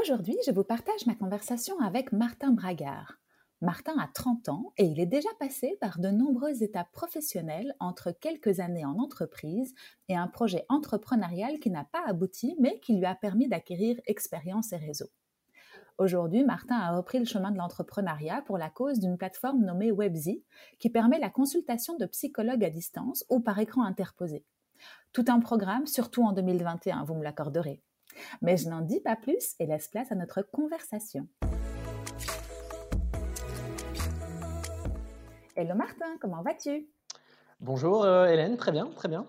Aujourd'hui, je vous partage ma conversation avec Martin Bragard. Martin a 30 ans et il est déjà passé par de nombreuses étapes professionnelles entre quelques années en entreprise et un projet entrepreneurial qui n'a pas abouti mais qui lui a permis d'acquérir expérience et réseau. Aujourd'hui, Martin a repris le chemin de l'entrepreneuriat pour la cause d'une plateforme nommée Webzy qui permet la consultation de psychologues à distance ou par écran interposé. Tout un programme, surtout en 2021, vous me l'accorderez. Mais je n'en dis pas plus et laisse place à notre conversation. Hello Martin, comment vas-tu? Bonjour euh, Hélène, très bien, très bien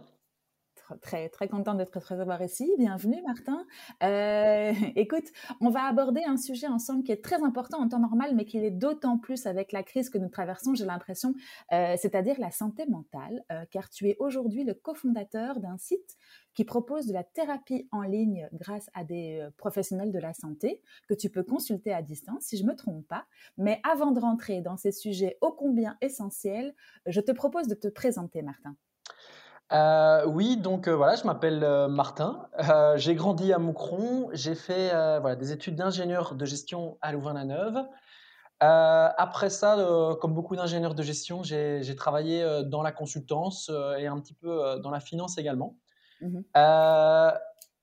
très, très contente d'être très avoir ici. Bienvenue, Martin. Euh, écoute, on va aborder un sujet ensemble qui est très important en temps normal, mais qui l'est d'autant plus avec la crise que nous traversons, j'ai l'impression, euh, c'est-à-dire la santé mentale, euh, car tu es aujourd'hui le cofondateur d'un site qui propose de la thérapie en ligne grâce à des professionnels de la santé que tu peux consulter à distance, si je ne me trompe pas. Mais avant de rentrer dans ces sujets ô combien essentiels, je te propose de te présenter, Martin. Euh, oui, donc euh, voilà, je m'appelle euh, Martin. j'ai grandi à Moucron. J'ai fait voilà, des études d'ingénieur de gestion à Louvain-la-Neuve. après ça, comme beaucoup d'ingénieurs de gestion, j'ai travaillé dans la consultance et un petit peu dans la finance également. Mmh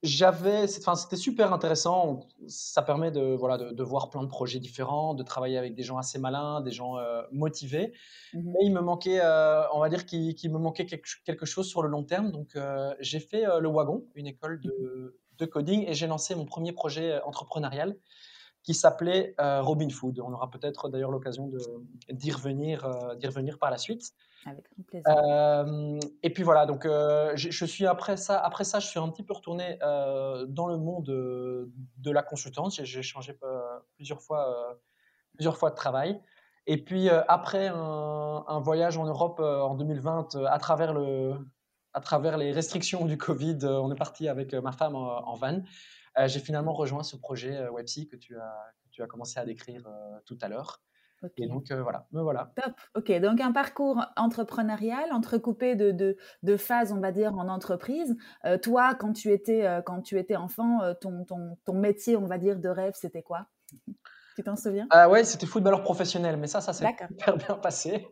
j'avais, enfin, c'était super intéressant. Ça permet de, voilà, de, voir plein de projets différents, de travailler avec des gens assez malins, des gens euh, motivés. Mmh Mais il me manquait, euh, on va dire qu'il me manquait quelque, chose sur le long terme. Donc, euh, j'ai fait le Wagon, une école de, mmh de coding, et j'ai lancé mon premier projet entrepreneurial qui s'appelait Robin Food. On aura peut-être d'ailleurs l'occasion d'y revenir, d'y revenir par la suite. Avec plaisir. et puis voilà, donc je, suis après ça, après ça, je suis un petit peu retourné dans le monde de la consultance. J'ai changé plusieurs fois, plusieurs fois de travail. Et puis après un, voyage en Europe en 2020, à travers le, à travers les restrictions du Covid, on est parti avec ma femme en, van. J'ai finalement rejoint ce projet Websy que tu as, que tu as commencé à décrire tout à l'heure. Et donc voilà, me voilà. Top. Ok, donc un parcours entrepreneurial entrecoupé de, de, de phases, on va dire, en entreprise. toi, quand tu étais, quand tu étais enfant, ton, ton, ton métier, on va dire, de rêve, c'était quoi? Tu t'en souviens? Ah ouais, c'était footballeur professionnel, mais ça, ça s'est super bien passé.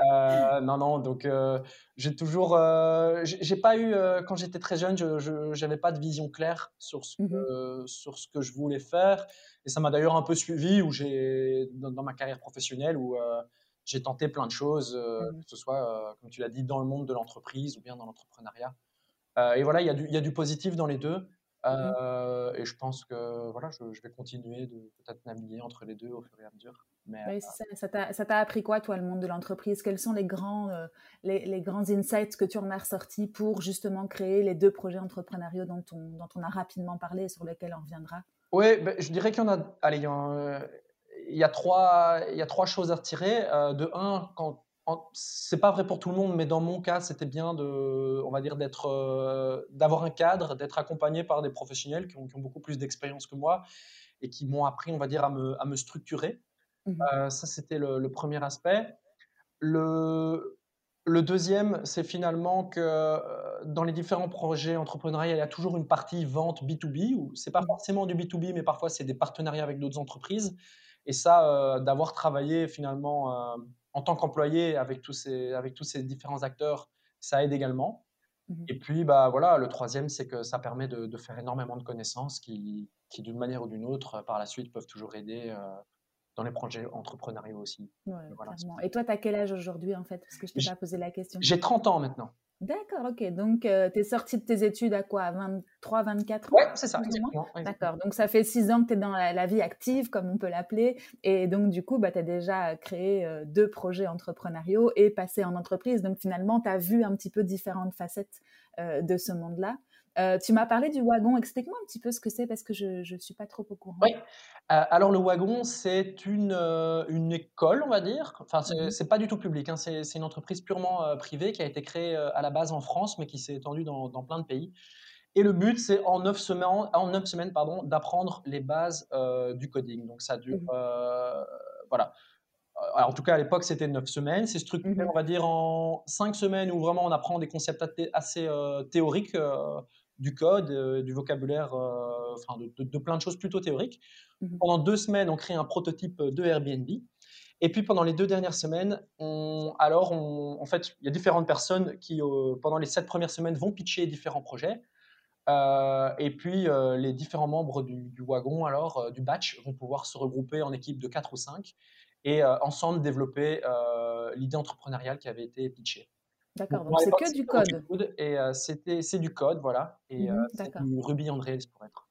Euh, non, non, donc euh, j'ai toujours, euh, j'ai pas eu quand j'étais très jeune, je n'avais pas de vision claire sur ce, mmh que, sur ce que je voulais faire, et ça m'a d'ailleurs un peu suivi où j'ai dans, ma carrière professionnelle où j'ai tenté plein de choses, mmh que ce soit comme tu l'as dit dans le monde de l'entreprise ou bien dans l'entrepreneuriat. et voilà, il y, a du, il y a du positif dans les deux. Mmh. et je pense que voilà, je, vais continuer de peut-être naviguer entre les deux au fur et à mesure. Mais, ça, ça t'a appris quoi, toi, le monde de l'entreprise? Quels sont les grands, les, les, grands insights que tu en as ressortis pour justement créer les deux projets entrepreneuriaux dont on, dont on a rapidement parlé et sur lesquels on reviendra? Oui, ben, je dirais qu'il y en a. Allez, il y, a, il y a, trois, il y a trois choses à retirer. de un, quand c'est pas vrai pour tout le monde, mais dans mon cas, c'était bien de, on va dire, d'être, euh, d'avoir un cadre, d'être accompagné par des professionnels qui ont, beaucoup plus d'expérience que moi et qui m'ont appris, on va dire, à me, à me structurer. Mmh euh, ça, c'était le, premier aspect. Le, le deuxième, c'est finalement que euh, dans les différents projets entrepreneuriaux, il y a toujours une partie vente B2B, où c'est pas mmh. forcément du B2B, mais parfois c'est des partenariats avec d'autres entreprises. Et ça, d'avoir travaillé finalement en tant qu'employé avec tous ces avec tous ces différents acteurs, ça aide également. Mmh Et puis bah voilà, le troisième, c'est que ça permet de, faire énormément de connaissances qui, qui d'une manière ou d'une autre, par la suite, peuvent toujours aider euh, dans les projets entrepreneuriaux aussi. Et toi, tu as quel âge aujourd'hui en fait? Parce que je t'ai pas posé la question. J'ai 30 ans maintenant. D'accord, ok. Donc, euh, tu es sorti de tes études à quoi? 23, 24 ans Oui, c'est ça, D'accord. Donc, ça fait six ans que tu es dans la, vie active, comme on peut l'appeler. Et donc, du coup, bah, tu as déjà créé euh, deux projets entrepreneuriaux et passé en entreprise. Donc, finalement, tu as vu un petit peu différentes facettes euh, de ce monde-là. Euh, tu m'as parlé du wagon. Explique-moi un petit peu ce que c'est parce que je ne suis pas trop au courant. Oui. alors, le wagon, c'est une, une école, on va dire. Enfin, c'est n'est mmh pas du tout public. Hein. C'est une entreprise purement privée qui a été créée à la base en France, mais qui s'est étendue dans, dans, plein de pays. Et le but, c'est en neuf semaines, en neuf semaines pardon, d'apprendre les bases du coding. Donc, ça dure. Mmh voilà en tout cas, à l'époque, c'était 9 semaines. C'est structuré, mmh on va dire, en 5 semaines où vraiment on apprend des concepts assez euh, théoriques euh, du code, euh, du vocabulaire, enfin de, plein de choses plutôt théoriques. Mmh pendant deux semaines, on crée un prototype de Airbnb. Et puis pendant les deux dernières semaines, on, alors en fait, il y a différentes personnes qui, pendant les sept premières semaines, vont pitcher différents projets. et puis les différents membres du, du wagon, alors du batch, vont pouvoir se regrouper en équipe de 4 ou 5 et euh, ensemble développer euh, l'idée entrepreneuriale qui avait été pitchée. D'accord, donc c'est que du code. et euh, c'était, c'est du code, voilà. Et mmh c'est du Ruby on Rails pour être.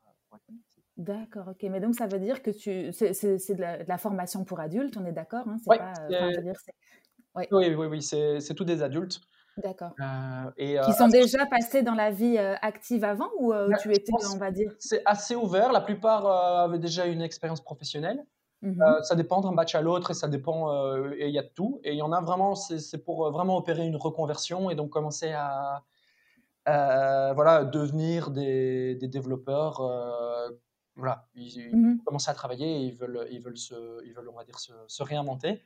D'accord, ok. Mais donc ça veut dire que tu, c'est, c'est, de, la, formation pour adultes, on est d'accord hein c'est pas, Oui, oui, oui, oui c'est, tous des adultes. D'accord. et, qui sont déjà passés dans la vie active avant ou bah, tu étais, on va dire? C'est assez ouvert. La plupart avaient déjà une expérience professionnelle. Mmh euh, ça dépend d'un batch à l'autre et ça dépend, euh, et il y a de tout. Et il y en a vraiment, c'est pour euh, vraiment opérer une reconversion et donc commencer à, voilà, devenir des, des développeurs. voilà, ils, mmh commencent à travailler et ils veulent, ils veulent, se, ils veulent on va dire, se, se réinventer.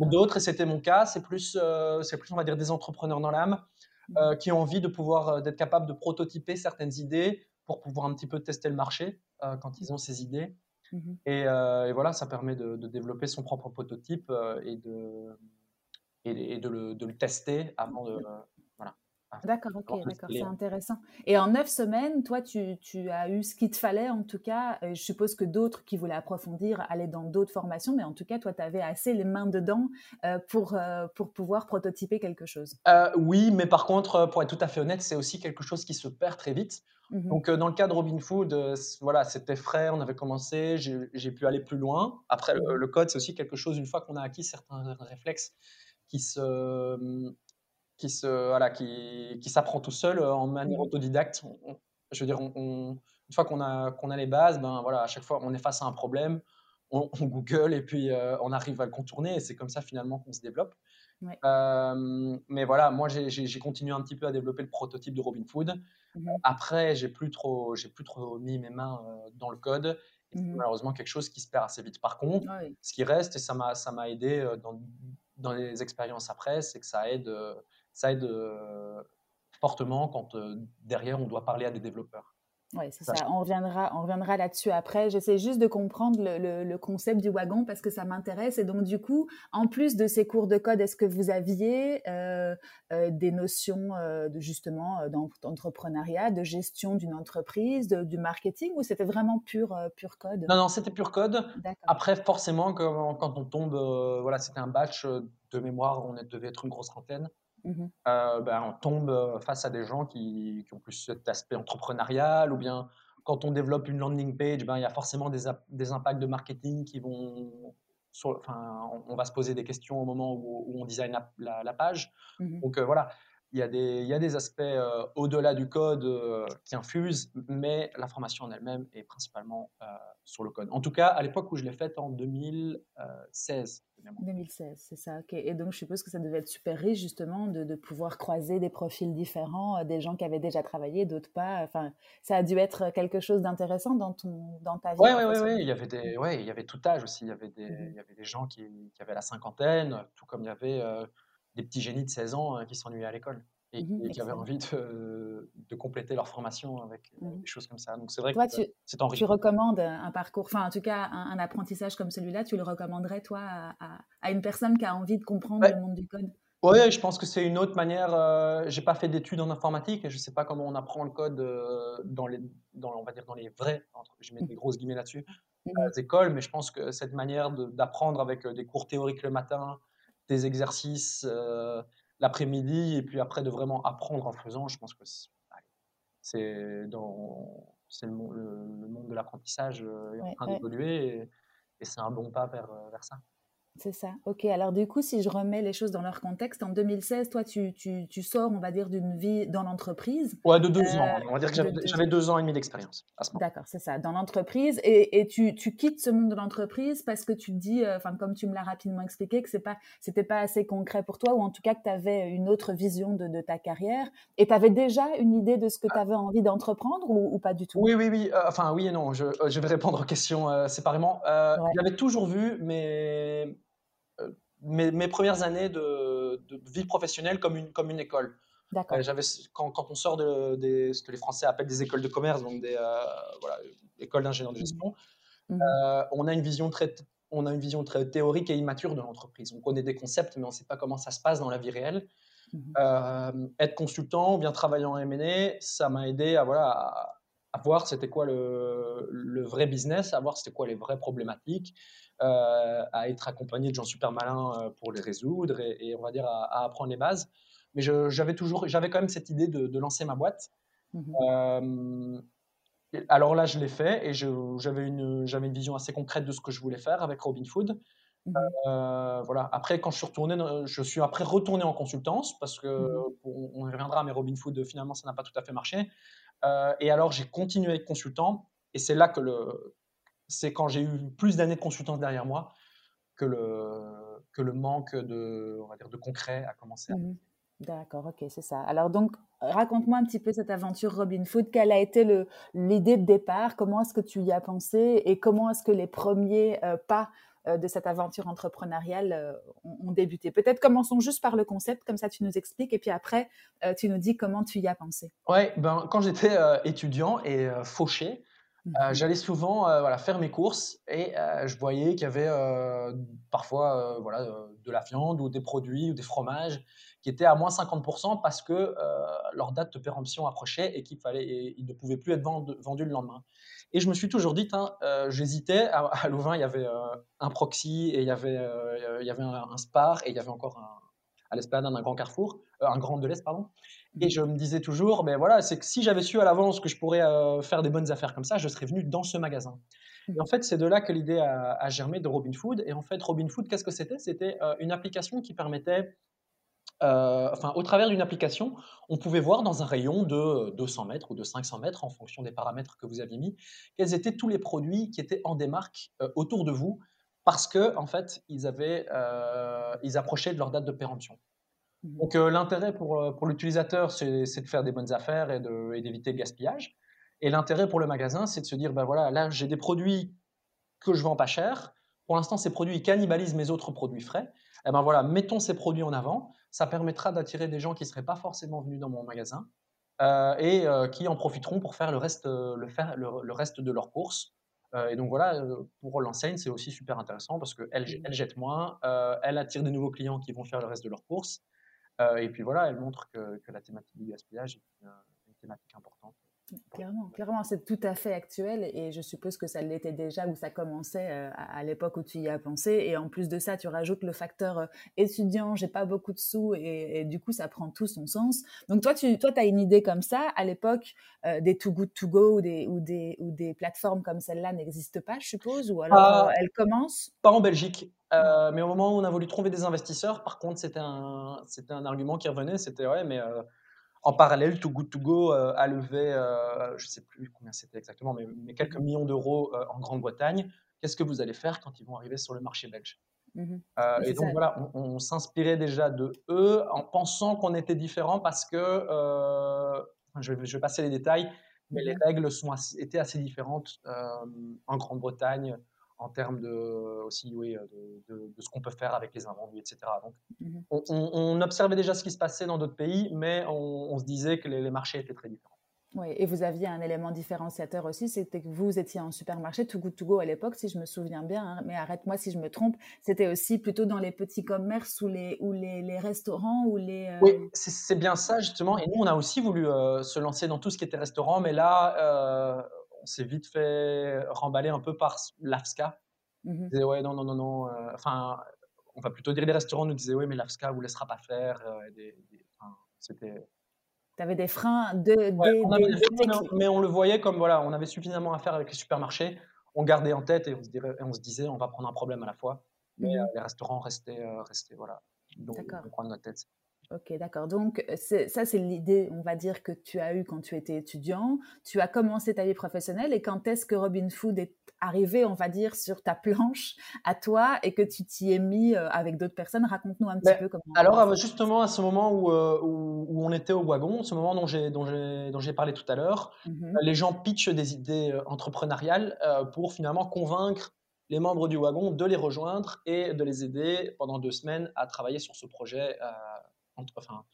D'autres, et c'était mon cas, c'est plus, c'est plus, on va dire, des entrepreneurs dans l'âme mmh qui ont envie de pouvoir, d'être capables de prototyper certaines idées pour pouvoir un petit peu tester le marché quand ils ont ces idées. Mmh euh, et, voilà, ça permet de, développer son propre prototype euh, et, de, et, de, le, de, le, tester avant de. Voilà. D'accord, ok, d'accord, c'est intéressant. Et en neuf semaines, toi, tu, tu as eu ce qu'il te fallait, en tout cas. Je suppose que d'autres qui voulaient approfondir allaient dans d'autres formations, mais en tout cas, toi, tu avais assez les mains dedans euh, pour, pour pouvoir prototyper quelque chose. oui, mais par contre, pour être tout à fait honnête, c'est aussi quelque chose qui se perd très vite. Mmh Donc, dans le cas de Robin Food, voilà, c'était frais, on avait commencé, j'ai pu aller plus loin. Après, le, code, c'est aussi quelque chose, une fois qu'on a acquis certains réflexes qui se, qui se, voilà, qui, qui s'apprend tout seul en manière autodidacte. je veux dire, on, une fois qu'on a, qu'on a les bases, ben voilà, à chaque fois, on est face à un problème, on, Google et puis on arrive à le contourner et c'est comme ça finalement qu'on se développe. mais voilà, moi j'ai continué un petit peu à développer le prototype de Robin Food. Après, j'ai plus trop, j'ai plus trop mis mes mains dans le code. mmh malheureusement quelque chose qui se perd assez vite. Par contre, ce qui reste et ça m'a, ça m'a aidé dans, dans les expériences après, c'est que ça aide, ça aide fortement quand derrière on doit parler à des développeurs. Oui, c'est ça. On reviendra, on reviendra là-dessus après. J'essaie juste de comprendre le, concept du wagon parce que ça m'intéresse. Et donc, du coup, en plus de ces cours de code, est-ce que vous aviez euh, euh, des notions euh, de justement d'entrepreneuriat, de gestion d'une entreprise, du marketing ou c'était vraiment pur, pur code? Non, non, c'était pur code. Après, forcément, quand, quand on tombe, voilà, c'était un batch de mémoire, on devait être une grosse trentaine. Mmh euh, ben, on tombe euh, face à des gens qui, ont plus cet aspect entrepreneurial, ou bien quand on développe une landing page, ben, il y a forcément des, des impacts de marketing qui vont... enfin, on va se poser des questions au moment où, on design la, page. Mmh Donc euh, voilà, il y, a des, il y a des aspects au-delà du code qui infusent, mais la formation en elle-même est principalement sur le code. En tout cas, à l'époque où je l'ai faite en 2016. 2016, c'est ça. Et donc, je suppose que ça devait être super riche, justement, de, pouvoir croiser des profils différents, des gens qui avaient déjà travaillé, d'autres pas. Enfin, ça a dû être quelque chose d'intéressant dans, ton, dans ta vie. Oui, oui, oui. Il, y avait des, ouais, il y avait tout âge aussi. Il y avait des, mmh il y avait des gens qui, qui, avaient la cinquantaine, tout comme il y avait des petits génies de 16 ans hein, qui s'ennuyaient à l'école et, mmh qui avaient envie de, de, compléter leur formation avec euh, mmh des choses comme ça. Donc c'est vrai que c'est enrichissant. Tu recommandes un parcours, enfin en tout cas un, apprentissage comme celui-là, tu le recommanderais toi à, à, une personne qui a envie de comprendre le monde du code? Oui, je pense que c'est une autre manière. Euh, j'ai pas fait d'études en informatique et je sais pas comment on apprend le code euh, dans les, dans, on va dire dans les vrais, entre, je mets des grosses guillemets là-dessus, écoles. Mais je pense que cette manière d'apprendre avec des cours théoriques le matin, des exercices euh, l'après-midi et puis après de vraiment apprendre en faisant, je pense que c'est dans c'est le, monde de l'apprentissage euh, est en train d'évoluer et, c'est un bon pas vers, euh, vers ça. C'est ça. Ok. Alors du coup, si je remets les choses dans leur contexte, en 2016, toi, tu, tu, tu sors, on va dire, d'une vie dans l'entreprise. Ouais, de deux ans. Euh, on va dire que j'avais deux ans et demi d'expérience à ce moment. D'accord, c'est ça, dans l'entreprise. Et, et tu, tu, quittes ce monde de l'entreprise parce que tu te dis, euh, enfin, comme tu me l'as rapidement expliqué, que c'est pas, c'était pas assez concret pour toi, ou en tout cas que tu avais une autre vision de, de ta carrière. Et tu avais déjà une idée de ce que tu avais envie d'entreprendre ou, pas du tout? Oui, oui, oui. Euh, enfin, oui et non. Je, je vais répondre aux questions séparément. J'avais toujours vu, mais mes, premières années de, vie professionnelle comme une, comme une école. Euh, j'avais, quand, quand, on sort de, ce que les Français appellent des écoles de commerce, donc des euh, voilà, écoles d'ingénieur de gestion, mmh. euh, on, a une vision très, on a une vision très théorique et immature de l'entreprise. On connaît des concepts, mais on ne sait pas comment ça se passe dans la vie réelle. Mmh. être consultant ou bien travailler en M&A, ça m'a aidé à, voilà, à, à voir c'était quoi le, le, vrai business, à voir c'était quoi les vraies problématiques, euh, à être accompagné de gens super malins euh, pour les résoudre et, on va dire à, apprendre les bases. Mais j'avais toujours, j'avais quand même cette idée de, lancer ma boîte. Mmh euh, alors là, je l'ai fait et j'avais une, une vision assez concrète de ce que je voulais faire avec Robin Food. Mmh voilà. Après, quand je suis retourné, je suis après retourné en consultance parce que mmh on, y reviendra, mais Robin Food finalement ça n'a pas tout à fait marché. et alors j'ai continué à être consultant et c'est là que le, c'est quand j'ai eu plus d'années de consultance derrière moi que le, que le manque de, on va dire, de concret a commencé. Mmh D'accord, ok, c'est ça. Alors donc, raconte-moi un petit peu cette aventure Robin Food. Quelle a été l'idée de départ? Comment est-ce que tu y as pensé? Et comment est-ce que les premiers euh, pas euh, de cette aventure entrepreneuriale euh, ont, débuté? Peut-être commençons juste par le concept, comme ça tu nous expliques, et puis après, tu nous dis comment tu y as pensé. Ouais, ben, quand j'étais étudiant et fauché, euh, mmh j'allais souvent euh, voilà, faire mes courses et euh, je voyais qu'il y avait parfois voilà, de la viande ou des produits ou des fromages qui étaient à moins 50% parce que leur date de péremption approchait et qu'ils ne pouvaient plus être vendus le lendemain. Et je me suis toujours dit, j'hésitais, à, à, Louvain il y avait un Proxy et il y avait, il y avait un, un, Spar et il y avait encore un, à l'esplanade d'un grand carrefour, un grand de l'Est, pardon. Et mmh. je me disais toujours, mais voilà, c'est que si j'avais su à l'avance que je pourrais euh, faire des bonnes affaires comme ça, je serais venu dans ce magasin. Mmh. Et en fait, c'est de là que l'idée a, germé de Robin Food. Et en fait, Robin Food, qu'est-ce que c'était? C'était euh, une application qui permettait, euh, enfin, au travers d'une application, on pouvait voir dans un rayon de 200 mètres ou de 500 mètres, en fonction des paramètres que vous aviez mis, quels étaient tous les produits qui étaient en démarque autour de vous, parce que en fait, ils avaient, ils approchaient de leur date de péremption. Mmh Donc euh, l'intérêt pour, euh, pour l'utilisateur, c'est de faire des bonnes affaires et d'éviter le gaspillage. Et l'intérêt pour le magasin, c'est de se dire, ben voilà, là j'ai des produits que je vends pas cher. Pour l'instant, ces produits cannibalisent mes autres produits frais. Et eh ben voilà, mettons ces produits en avant. Ça permettra d'attirer des gens qui ne seraient pas forcément venus dans mon magasin euh, et qui en profiteront pour faire le reste, le, faire, le, reste de leurs courses. Et donc voilà, pour l'enseigne, c'est aussi super intéressant parce qu'elle mmh elle jette moins, elle attire des nouveaux clients qui vont faire le reste de leurs courses. Euh, et puis voilà, elle montre que, la thématique du gaspillage est une, thématique importante. Clairement, clairement, c'est tout à fait actuel et je suppose que ça l'était déjà ou ça commençait euh, à, l'époque où tu y as pensé. Et en plus de ça, tu rajoutes le facteur euh, étudiant, j'ai pas beaucoup de sous et, du coup, ça prend tout son sens. Donc toi, tu toi, as une idée comme ça. À l'époque, des Too Good To Go ou des, ou des, ou des plateformes comme celle-là n'existent pas, je suppose, ou alors ah. elles commencent? Pas en Belgique. Euh, mais au moment où on a voulu trouver des investisseurs, par contre, c'était un, un argument qui revenait, c'était ouais, mais euh, en parallèle, Too Good To Go euh, a levé, je ne sais plus combien c'était exactement, mais, mais quelques mmh millions d'euros en Grande-Bretagne. Qu'est-ce que vous allez faire quand ils vont arriver sur le marché belge? Mmh Et donc voilà, on, s'inspirait déjà de eux en pensant qu'on était différent parce que, je vais, je, vais, passer les détails, mais les mmh règles sont étaient assez différentes en Grande-Bretagne en termes de, aussi, oui, euh, de, de, ce qu'on peut faire avec les invendus, etc. Donc, mmh on, observait déjà ce qui se passait dans d'autres pays, mais on, se disait que les, marchés étaient très différents. Oui, et vous aviez un élément différenciateur aussi, c'était que vous étiez en supermarché, Too Good To Go à l'époque, si je me souviens bien, hein, mais arrête-moi si je me trompe, c'était aussi plutôt dans les petits commerces ou les, ou les, les restaurants ou les... Euh oui, c'est bien ça justement, et nous on a aussi voulu euh, se lancer dans tout ce qui était restaurant, mais là, on s'est vite fait remballer un peu par l'AFSCA. Mmh on disait, ouais, non, non, non, non. Euh, enfin, on va plutôt dire les restaurants nous disaient, oui, mais l'AFSCA vous laissera pas faire. Euh, c'était. Tu avais des freins de. mais on le voyait comme, voilà, on avait suffisamment à faire avec les supermarchés. On gardait en tête et on se, dirait, on se disait, on va prendre un problème à la fois. Mais mmh les restaurants restaient, restaient voilà, le coin de notre tête. Ok, d'accord. Donc, ça, c'est l'idée, on va dire, que tu as eue quand tu étais étudiant. Tu as commencé ta vie professionnelle et quand est-ce que Robin Food est arrivé, on va dire, sur ta planche à toi et que tu t'y es mis avec d'autres personnes? Raconte-nous un petit ben, peu comment. Alors, justement, à ce moment où, où, on était au wagon, ce moment dont j'ai, dont j'ai, parlé tout à l'heure, mmh les gens pitchent des idées entrepreneuriales pour finalement convaincre les membres du wagon de les rejoindre et de les aider pendant deux semaines à travailler sur ce projet enfin,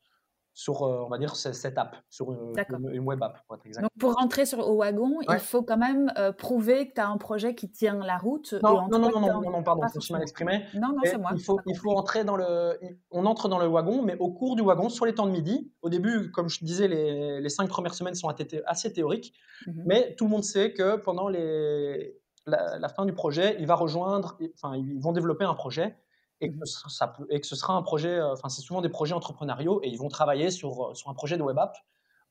sur, euh, on va dire, cette app, sur une, web app, pour être exact. Donc, pour rentrer sur, au wagon, il faut quand même euh, prouver que tu as un projet qui tient la route. Non, non, non, non, non, non, pardon, je me suis mal exprimé. Non, non, c'est moi. Il faut, il faut entrer dans le. On entre dans le wagon, mais au cours du wagon, sur les temps de midi. Au début, comme je disais, les, les cinq premières semaines sont assez théoriques, mmh mais tout le monde sait que pendant les, la, la, fin du projet, il va rejoindre, enfin, ils vont développer un projet et que, mmh ça peut, et que ce sera un projet, euh, enfin c'est souvent des projets entrepreneuriaux et ils vont travailler sur, euh, sur un projet de web app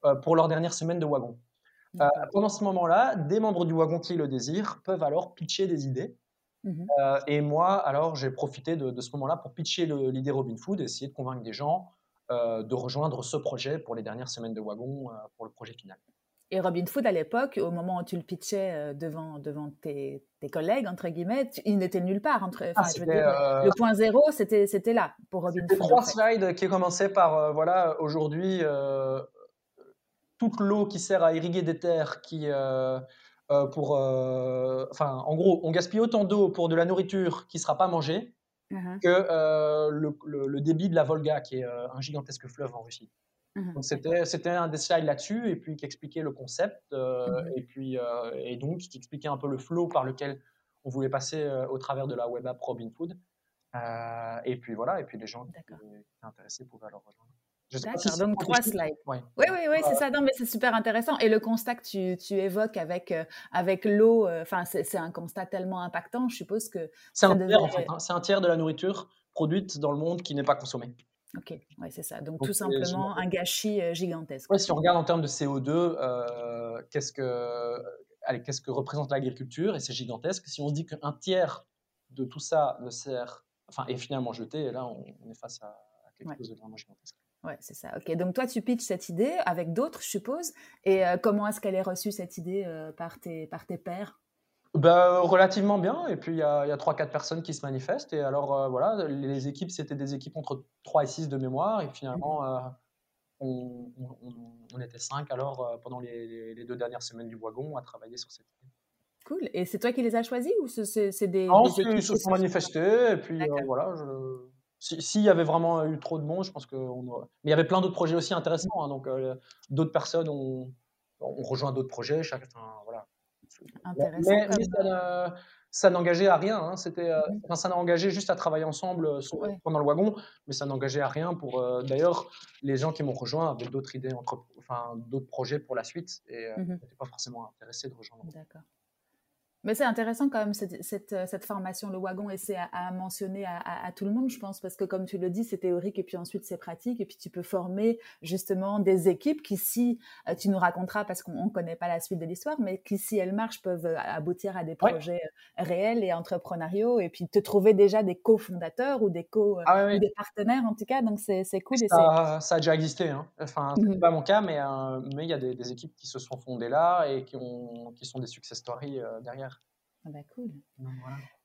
euh, pour leur dernière semaine de wagon. pendant ce moment-là, des membres du wagon qui le désirent peuvent alors pitcher des idées. Mmh et moi, alors, j'ai profité de, de ce moment-là pour pitcher l'idée Robin Food, essayer de convaincre des gens de rejoindre ce projet pour les dernières semaines de wagon, pour le projet final. Et Robin Food, à l'époque, au moment où tu le pitchais euh, devant, devant tes, tes collègues, entre guillemets, il n'était nulle part. Entre, ah, je veux dire, euh, Le point zéro, c'était là pour Robin Food. trois slides qui commençaient par, euh, voilà, aujourd'hui, toute l'eau qui sert à irriguer des terres, qui, pour, enfin, en gros, on gaspille autant d'eau pour de la nourriture qui ne sera pas mangée uh-huh. que le, le, débit de la Volga, qui est un gigantesque fleuve en Russie. Mmh donc c'était, c'était un des slides là-dessus, et puis qui expliquait le concept, euh, mmh et, puis, euh, et donc qui expliquait un peu le flow par lequel on voulait passer euh, au travers de la web app Robin Food. et puis voilà, et puis les gens qui étaient intéressés pouvaient alors rejoindre. D'accord, donc trois slides. Oui, oui, oui, c'est ça. Non, mais c'est super intéressant. Et le constat que tu, tu évoques avec, avec l'eau, enfin, c'est, un constat tellement impactant, je suppose que. C'est un, tiers, en fait, hein. c'est un tiers de la nourriture produite dans le monde qui n'est pas consommée. Ok, ouais, c'est ça. Donc, tout simplement un gâchis euh, gigantesque. Ouais, si on regarde en termes de CO2, euh, qu'est-ce que, allez, qu'est-ce que représente l'agriculture Et c'est gigantesque. Si on se dit qu'un tiers de tout ça ne sert, enfin, est finalement jeté, et là, on, est face à, quelque chose de vraiment gigantesque. Ouais, c'est ça. Ok, donc toi, tu pitches cette idée avec d'autres, je suppose. Et euh, comment est-ce qu'elle est reçue, cette idée, par, tes, par tes pairs? Bah, relativement bien. Et puis, il y a, a 3-4 personnes qui se manifestent. Et alors, euh, voilà, les équipes, c'était des équipes entre 3 et 6 de mémoire. Et finalement, mmh. euh, on, on, était 5 alors euh, pendant les, les, deux dernières semaines du wagon à travailler sur cette idée. Cool. Et c'est toi qui les as choisis ou c'est des. Non, ils se sont manifestés. Et puis, voilà. S'il y avait vraiment eu trop de monde, je pense que. Mais il y avait plein d'autres projets aussi intéressants. Hein, donc, d'autres personnes ont, ont rejoint d'autres projets. Chacun, voilà mais, ça n'engageait à rien. Hein. C'était, euh, mmh ça n'a engagé juste à travailler ensemble euh, pendant le wagon, mais ça n'engageait à rien pour. Euh, d'ailleurs, les gens qui m'ont rejoint avaient d'autres idées, entre, enfin d'autres projets pour la suite et mmh n'étaient pas forcément intéressés de rejoindre. D'accord. Mais c'est intéressant quand même cette, cette, euh, cette, formation, le wagon, et c'est à, mentionner à, à, tout le monde, je pense, parce que comme tu le dis, c'est théorique et puis ensuite c'est pratique, et puis tu peux former justement des équipes qui, si euh, tu nous raconteras, parce qu'on ne connaît pas la suite de l'histoire, mais qui, si elles marchent, peuvent euh, aboutir à des projets réels et entrepreneuriaux, et puis te trouver déjà des cofondateurs ou des co ah ou des partenaires en tout cas, donc c'est cool. Ça, ça, a déjà existé, hein. enfin, c'est mmh pas mon cas, mais il y a des, des, équipes qui se sont fondées là et qui, ont, qui sont des success stories derrière. Ah bah cool.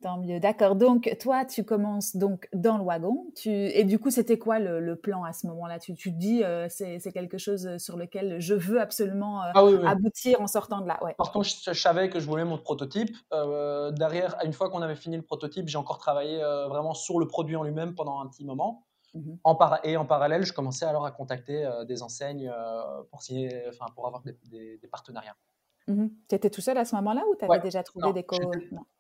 Tant mieux. D'accord. Donc, toi, tu commences donc dans le wagon. Tu... Et du coup, c'était quoi le, plan à ce moment-là? Tu, tu te dis, euh, c'est quelque chose sur lequel je veux absolument euh, ah aboutir en sortant de là. Ouais. Par contre, je, savais que je voulais mon prototype. Euh, derrière, une fois qu'on avait fini le prototype, j'ai encore travaillé vraiment sur le produit en lui-même pendant un petit moment. Mmh en et en parallèle, je commençais alors à contacter des enseignes pour, signer, enfin, pour avoir des partenariats. Mmh tu étais tout seul à ce moment-là ou tu avais déjà trouvé des co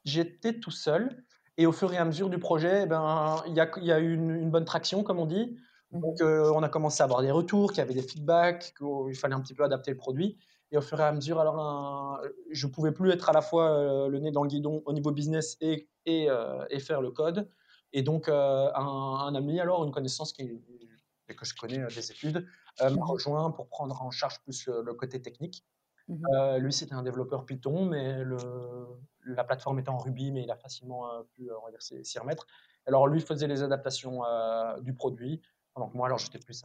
J'étais tout seul. Et au fur et à mesure du projet, eh ben, il y, a, y a eu une, bonne traction, comme on dit. Mmh Donc, euh, on a commencé à avoir des retours, qu'il y avait des feedbacks, qu'il fallait un petit peu adapter le produit. Et au fur et à mesure, alors, je ne pouvais plus être à la fois euh, le nez dans le guidon au niveau business et, et, euh, et faire le code. Et donc, un, un, ami, alors, une connaissance qui, que je connais des études, m'a mmh rejoint pour prendre en charge plus le côté technique. Mmh euh, lui, c'était un développeur Python, mais le, la plateforme était en Ruby, mais il a facilement euh, pu s'y remettre. Alors lui faisait les adaptations du produit. Donc moi, alors j'étais plus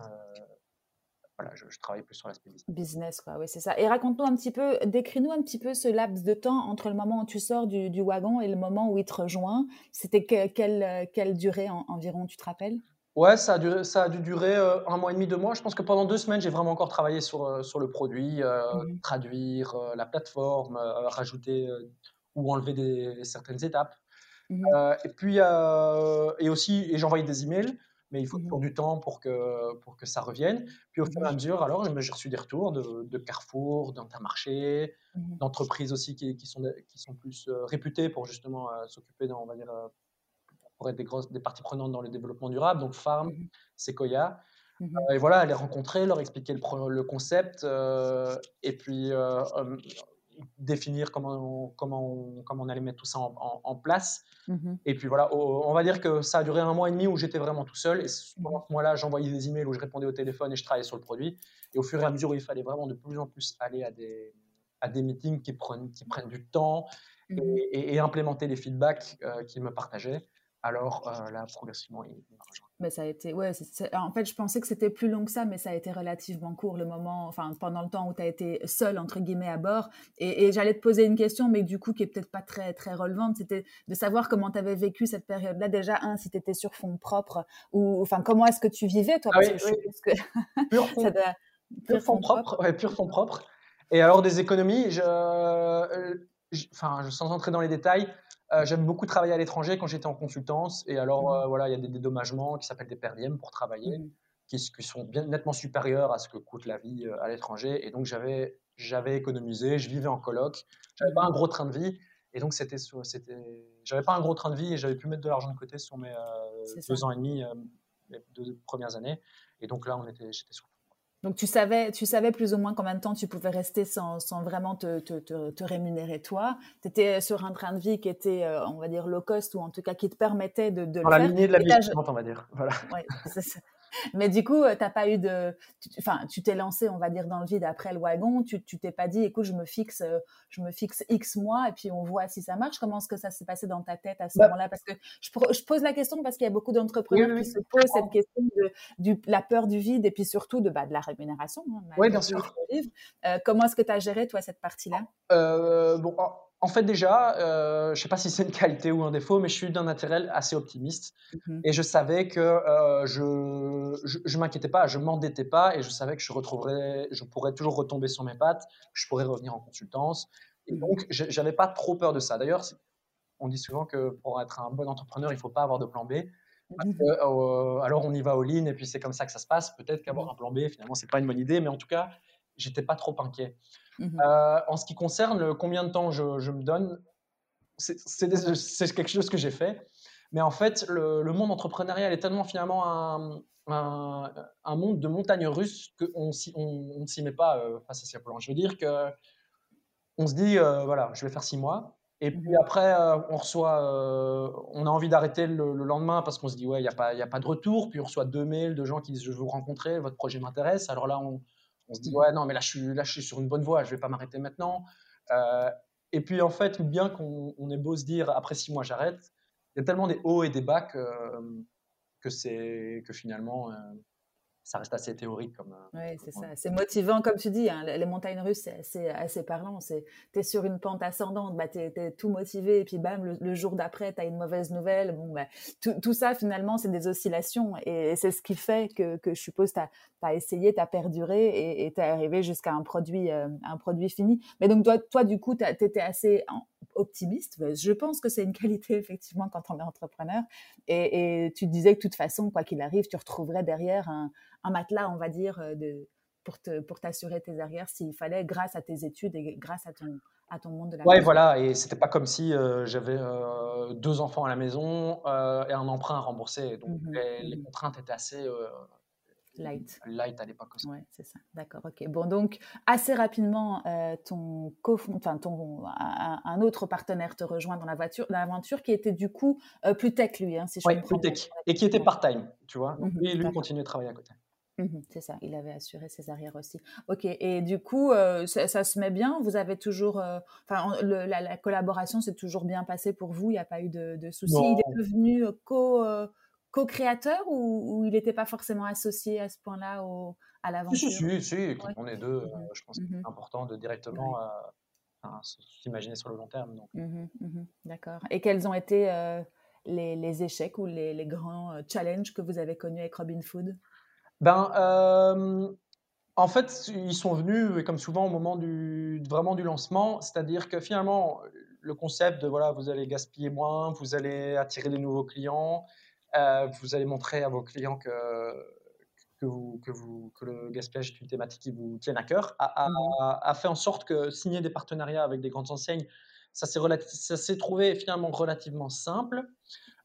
voilà, je, travaillais plus sur l'aspect business. Business, quoi, oui, c'est ça. Et raconte-nous un petit peu, décris-nous un petit peu ce laps de temps entre le moment où tu sors du, du wagon et le moment où il te rejoint. C'était quelle, quelle durée environ, tu te rappelles? Ouais, ça a, dû, ça a dû durer euh, un mois et demi, deux mois. Je pense que pendant deux semaines, j'ai vraiment encore travaillé sur, euh, sur le produit, euh, mmh traduire la plateforme, rajouter ou enlever des, certaines étapes. Mmh et puis, et aussi, et j'envoyais des emails mais il faut mmh toujours du temps pour que, pour que ça revienne. Puis au fur et à mesure, alors j'ai reçu des retours de, de Carrefour, d'Intermarché, d'entreprises aussi qui, qui, sont, qui sont plus réputées pour justement s'occuper, on va dire, pour être des, grosses, des parties prenantes dans le développement durable, donc Farm, mmh Sequoia. et voilà, les rencontrer, leur expliquer le, le concept, et puis définir comment on, comment, on, comment on allait mettre tout ça en, place. Mmh et puis voilà, on va dire que ça a duré un mois et demi où j'étais vraiment tout seul. Et pendant ce mois-là, j'envoyais des emails où je répondais au téléphone et je travaillais sur le produit. Et au fur et à mesure, il fallait vraiment de plus en plus aller à des, à des meetings qui prennent, qui prennent du temps et, implémenter les feedbacks euh, qu'ils me partageaient. Alors euh, là, progressivement, il, mais ça a été, ouais, en fait, je pensais que c'était plus long que ça, mais ça a été relativement court le moment, enfin, pendant le temps où tu as été seul, entre guillemets, à bord. Et, j'allais te poser une question, mais du coup, qui est peut-être pas très, très relevante, c'était de savoir comment tu avais vécu cette période-là. Déjà, un, si tu étais sur fond propre, ou, enfin, comment est-ce que tu vivais, toi? Ah parce que que pur fond, pur fond propre, ouais, pur fond propre. Et alors, des économies, je, euh, enfin, sans entrer dans les détails, euh, j'aime beaucoup travailler à l'étranger quand j'étais en consultance. Et alors, mmh. euh, voilà, il y a des dédommagements qui s'appellent des perdièmes pour travailler, mmh. qui, sont bien nettement supérieurs à ce que coûte la vie euh, à l'étranger. Et donc, j'avais, j'avais économisé, je vivais en coloc. J'avais pas un gros train de vie. Et donc, c'était, c'était, j'avais pas un gros train de vie et j'avais pu mettre de l'argent de côté sur mes deux ans et demi, les deux premières années. Et donc là, on était, j'étais sur donc tu savais, tu savais plus ou moins combien de temps tu pouvais rester sans, sans vraiment te, te, te, rémunérer toi. Tu étais sur un train de vie qui était, euh, on va dire, low cost ou en tout cas qui te permettait de, de Dans la lignée de la vie on va dire. Voilà. Ouais, ça. Mais du coup, euh, t'as pas eu de, enfin, tu t'es lancé, on va dire, dans le vide après le wagon. Tu, tu t'es pas dit, écoute, je me fixe, euh, je me fixe X mois et puis on voit si ça marche. Comment est-ce que ça s'est passé dans ta tête à ce bah moment-là? Parce que je, je, pose la question parce qu'il y a beaucoup d'entrepreneurs qui se posent cette question de du, la peur du vide et puis surtout de, bah, de la rémunération. Hein, oui, bien sûr. Euh, comment est-ce que tu as géré toi cette partie-là? Bon, en fait, déjà, euh, je ne sais pas si c'est une qualité ou un défaut, mais je suis d'un naturel assez optimiste. Mmh et je savais que euh, je ne m'inquiétais pas, je m'endettais pas, et je savais que je, retrouverais, je pourrais toujours retomber sur mes pattes, que je pourrais revenir en consultance. Et mmh donc, je n'avais pas trop peur de ça. D'ailleurs, on dit souvent que pour être un bon entrepreneur, il ne faut pas avoir de plan B. Mmh euh, alors, on y va au lean, et puis c'est comme ça que ça se passe. Peut-être qu'avoir un plan B, finalement, ce n'est pas une bonne idée, mais en tout cas, j'étais pas trop inquiet. Mmh euh, en ce qui concerne combien de temps je, me donne, c'est quelque chose que j'ai fait. Mais en fait, le, monde entrepreneurial est tellement finalement un, un, monde de montagnes russes qu'on on, ne s'y met pas euh, face à ces plans. Je veux dire que on se dit, euh, voilà, je vais faire six mois. Et mmh puis après, on reçoit, on a envie d'arrêter le, lendemain parce qu'on se dit, ouais, il n'y a, pas, a pas de retour. Puis on reçoit deux mails de gens qui disent, je veux vous rencontrer, votre projet m'intéresse. Alors là, on, on se dit, ouais, non, mais là, je suis, là, je suis sur une bonne voie, je vais pas m'arrêter maintenant. Euh, et puis, en fait, bien qu'on ait beau se dire, après six mois, j'arrête, il y a tellement des hauts et des bas que, que, que finalement, euh, ça reste assez théorique. comme. Euh, oui, c'est ça. C'est motivant, comme tu dis. Hein, les montagnes russes, c'est assez, assez, parlant. Tu es sur une pente ascendante, bah, tu es, tout motivé, et puis bam, le, jour d'après, tu as une mauvaise nouvelle. Bon, bah, tout, tout, ça, finalement, c'est des oscillations. Et c'est ce qui fait que, que je suppose, tu as, as, essayé, tu as perduré et tu es arrivé jusqu'à un, produit, euh, un produit fini. Mais donc, toi, toi du coup, tu étais assez optimiste. Je pense que c'est une qualité, effectivement, quand on est entrepreneur. Et, et tu disais que de toute façon, quoi qu'il arrive, tu retrouverais derrière un un matelas, on va dire, euh, de, pour, te, pour t'assurer tes arrières s'il fallait, grâce à tes études et grâce à ton, à ton monde de la Ouais, voilà, et c'était pas comme si euh, j'avais euh, deux enfants à la maison et un emprunt à rembourser. Donc mmh les, mmh contraintes étaient assez light. light à l'époque aussi. Ouais, c'est ça. D'accord, ok. Bon, donc assez rapidement, ton, enfin, ton un, autre partenaire te rejoint dans la voiture, l'aventure qui était du coup plus tech lui, hein, si je Oui, plus tech, et qui était part-time, tu vois. Donc, mmh lui, lui continuait de travailler à côté. Mmh c'est ça, il avait assuré ses arrières aussi. Ok, et du coup, euh, ça, se met bien? Vous avez toujours. Euh, enfin, la, collaboration s'est toujours bien passée pour vous? Il n'y a pas eu de, soucis? Il est devenu co, co-créateur ou, il n'était pas forcément associé à ce point-là à l'aventure? Si, si, si, on est deux, mmh je pense que c'est important de directement s'imaginer sur le long terme. Mmh D'accord. Et quels ont été les, échecs ou les, les grands challenges que vous avez connus avec Robin Food? Ben, euh, en fait, ils sont venus, comme souvent, au moment du, vraiment du lancement. C'est-à-dire que finalement, le concept de voilà, vous allez gaspiller moins, vous allez attirer des nouveaux clients, euh, vous allez montrer à vos clients que, que, vous, que, vous, que le gaspillage est une thématique qui vous tienne à cœur, a, a, mmh fait en sorte que signer des partenariats avec des grandes enseignes, ça s'est trouvé finalement relativement simple.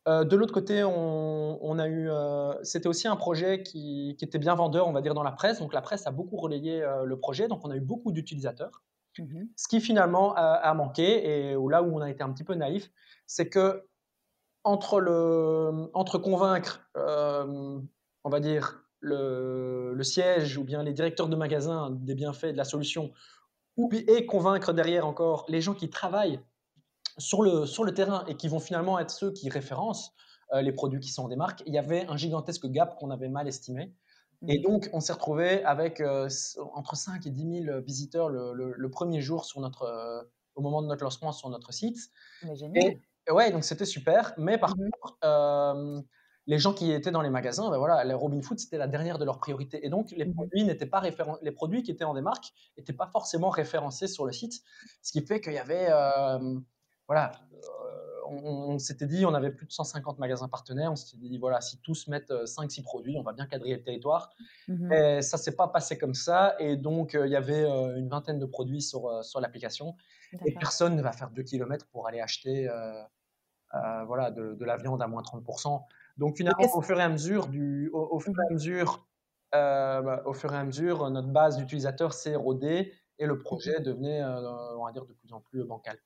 Euh, de l'autre côté, on, a eu, euh, c'était aussi un projet qui, était bien vendeur, on va dire, dans la presse. Donc la presse a beaucoup relayé euh, le projet, donc on a eu beaucoup d'utilisateurs. Mmh Ce qui finalement a, manqué, et là où on a été un petit peu naïf, c'est que entre, le, entre convaincre, on va dire, le, le, siège ou bien les directeurs de magasins des bienfaits de la solution, et convaincre derrière encore les gens qui travaillent sur le, sur le terrain et qui vont finalement être ceux qui référencent euh, les produits qui sont en démarque, il y avait un gigantesque gap qu'on avait mal estimé. Et mmh. donc, on s'est retrouvé avec euh, entre 5 et 10 000 visiteurs le, le, premier jour sur notre, euh, au moment de notre lancement sur notre site. Mais génial. Et, ouais, donc c'était super. Mais par mmh contre, les gens qui étaient dans les magasins, ben voilà, les Robin Food, c'était la dernière de leurs priorités. Et donc, les mmh produits n'étaient pas les produits qui étaient en démarque n'étaient pas forcément référencés sur le site. Ce qui fait qu'il y avait voilà, euh, on, s'était dit, on avait plus de 150 magasins partenaires, on s'était dit, voilà, si tous mettent 5-6 euh, produits, on va bien quadriller le territoire. Mmh et ça s'est pas passé comme ça, et donc euh, il y avait une vingtaine de produits sur, sur l'application, et personne ne va faire 2 km pour aller acheter voilà, de, la viande à moins 30%. Donc finalement, au fur et à mesure, du, au, fur et à mmh mesure bah, au fur et à mesure, notre base d'utilisateurs s'est érodée et le projet devenait, on va dire, de plus en plus bancal.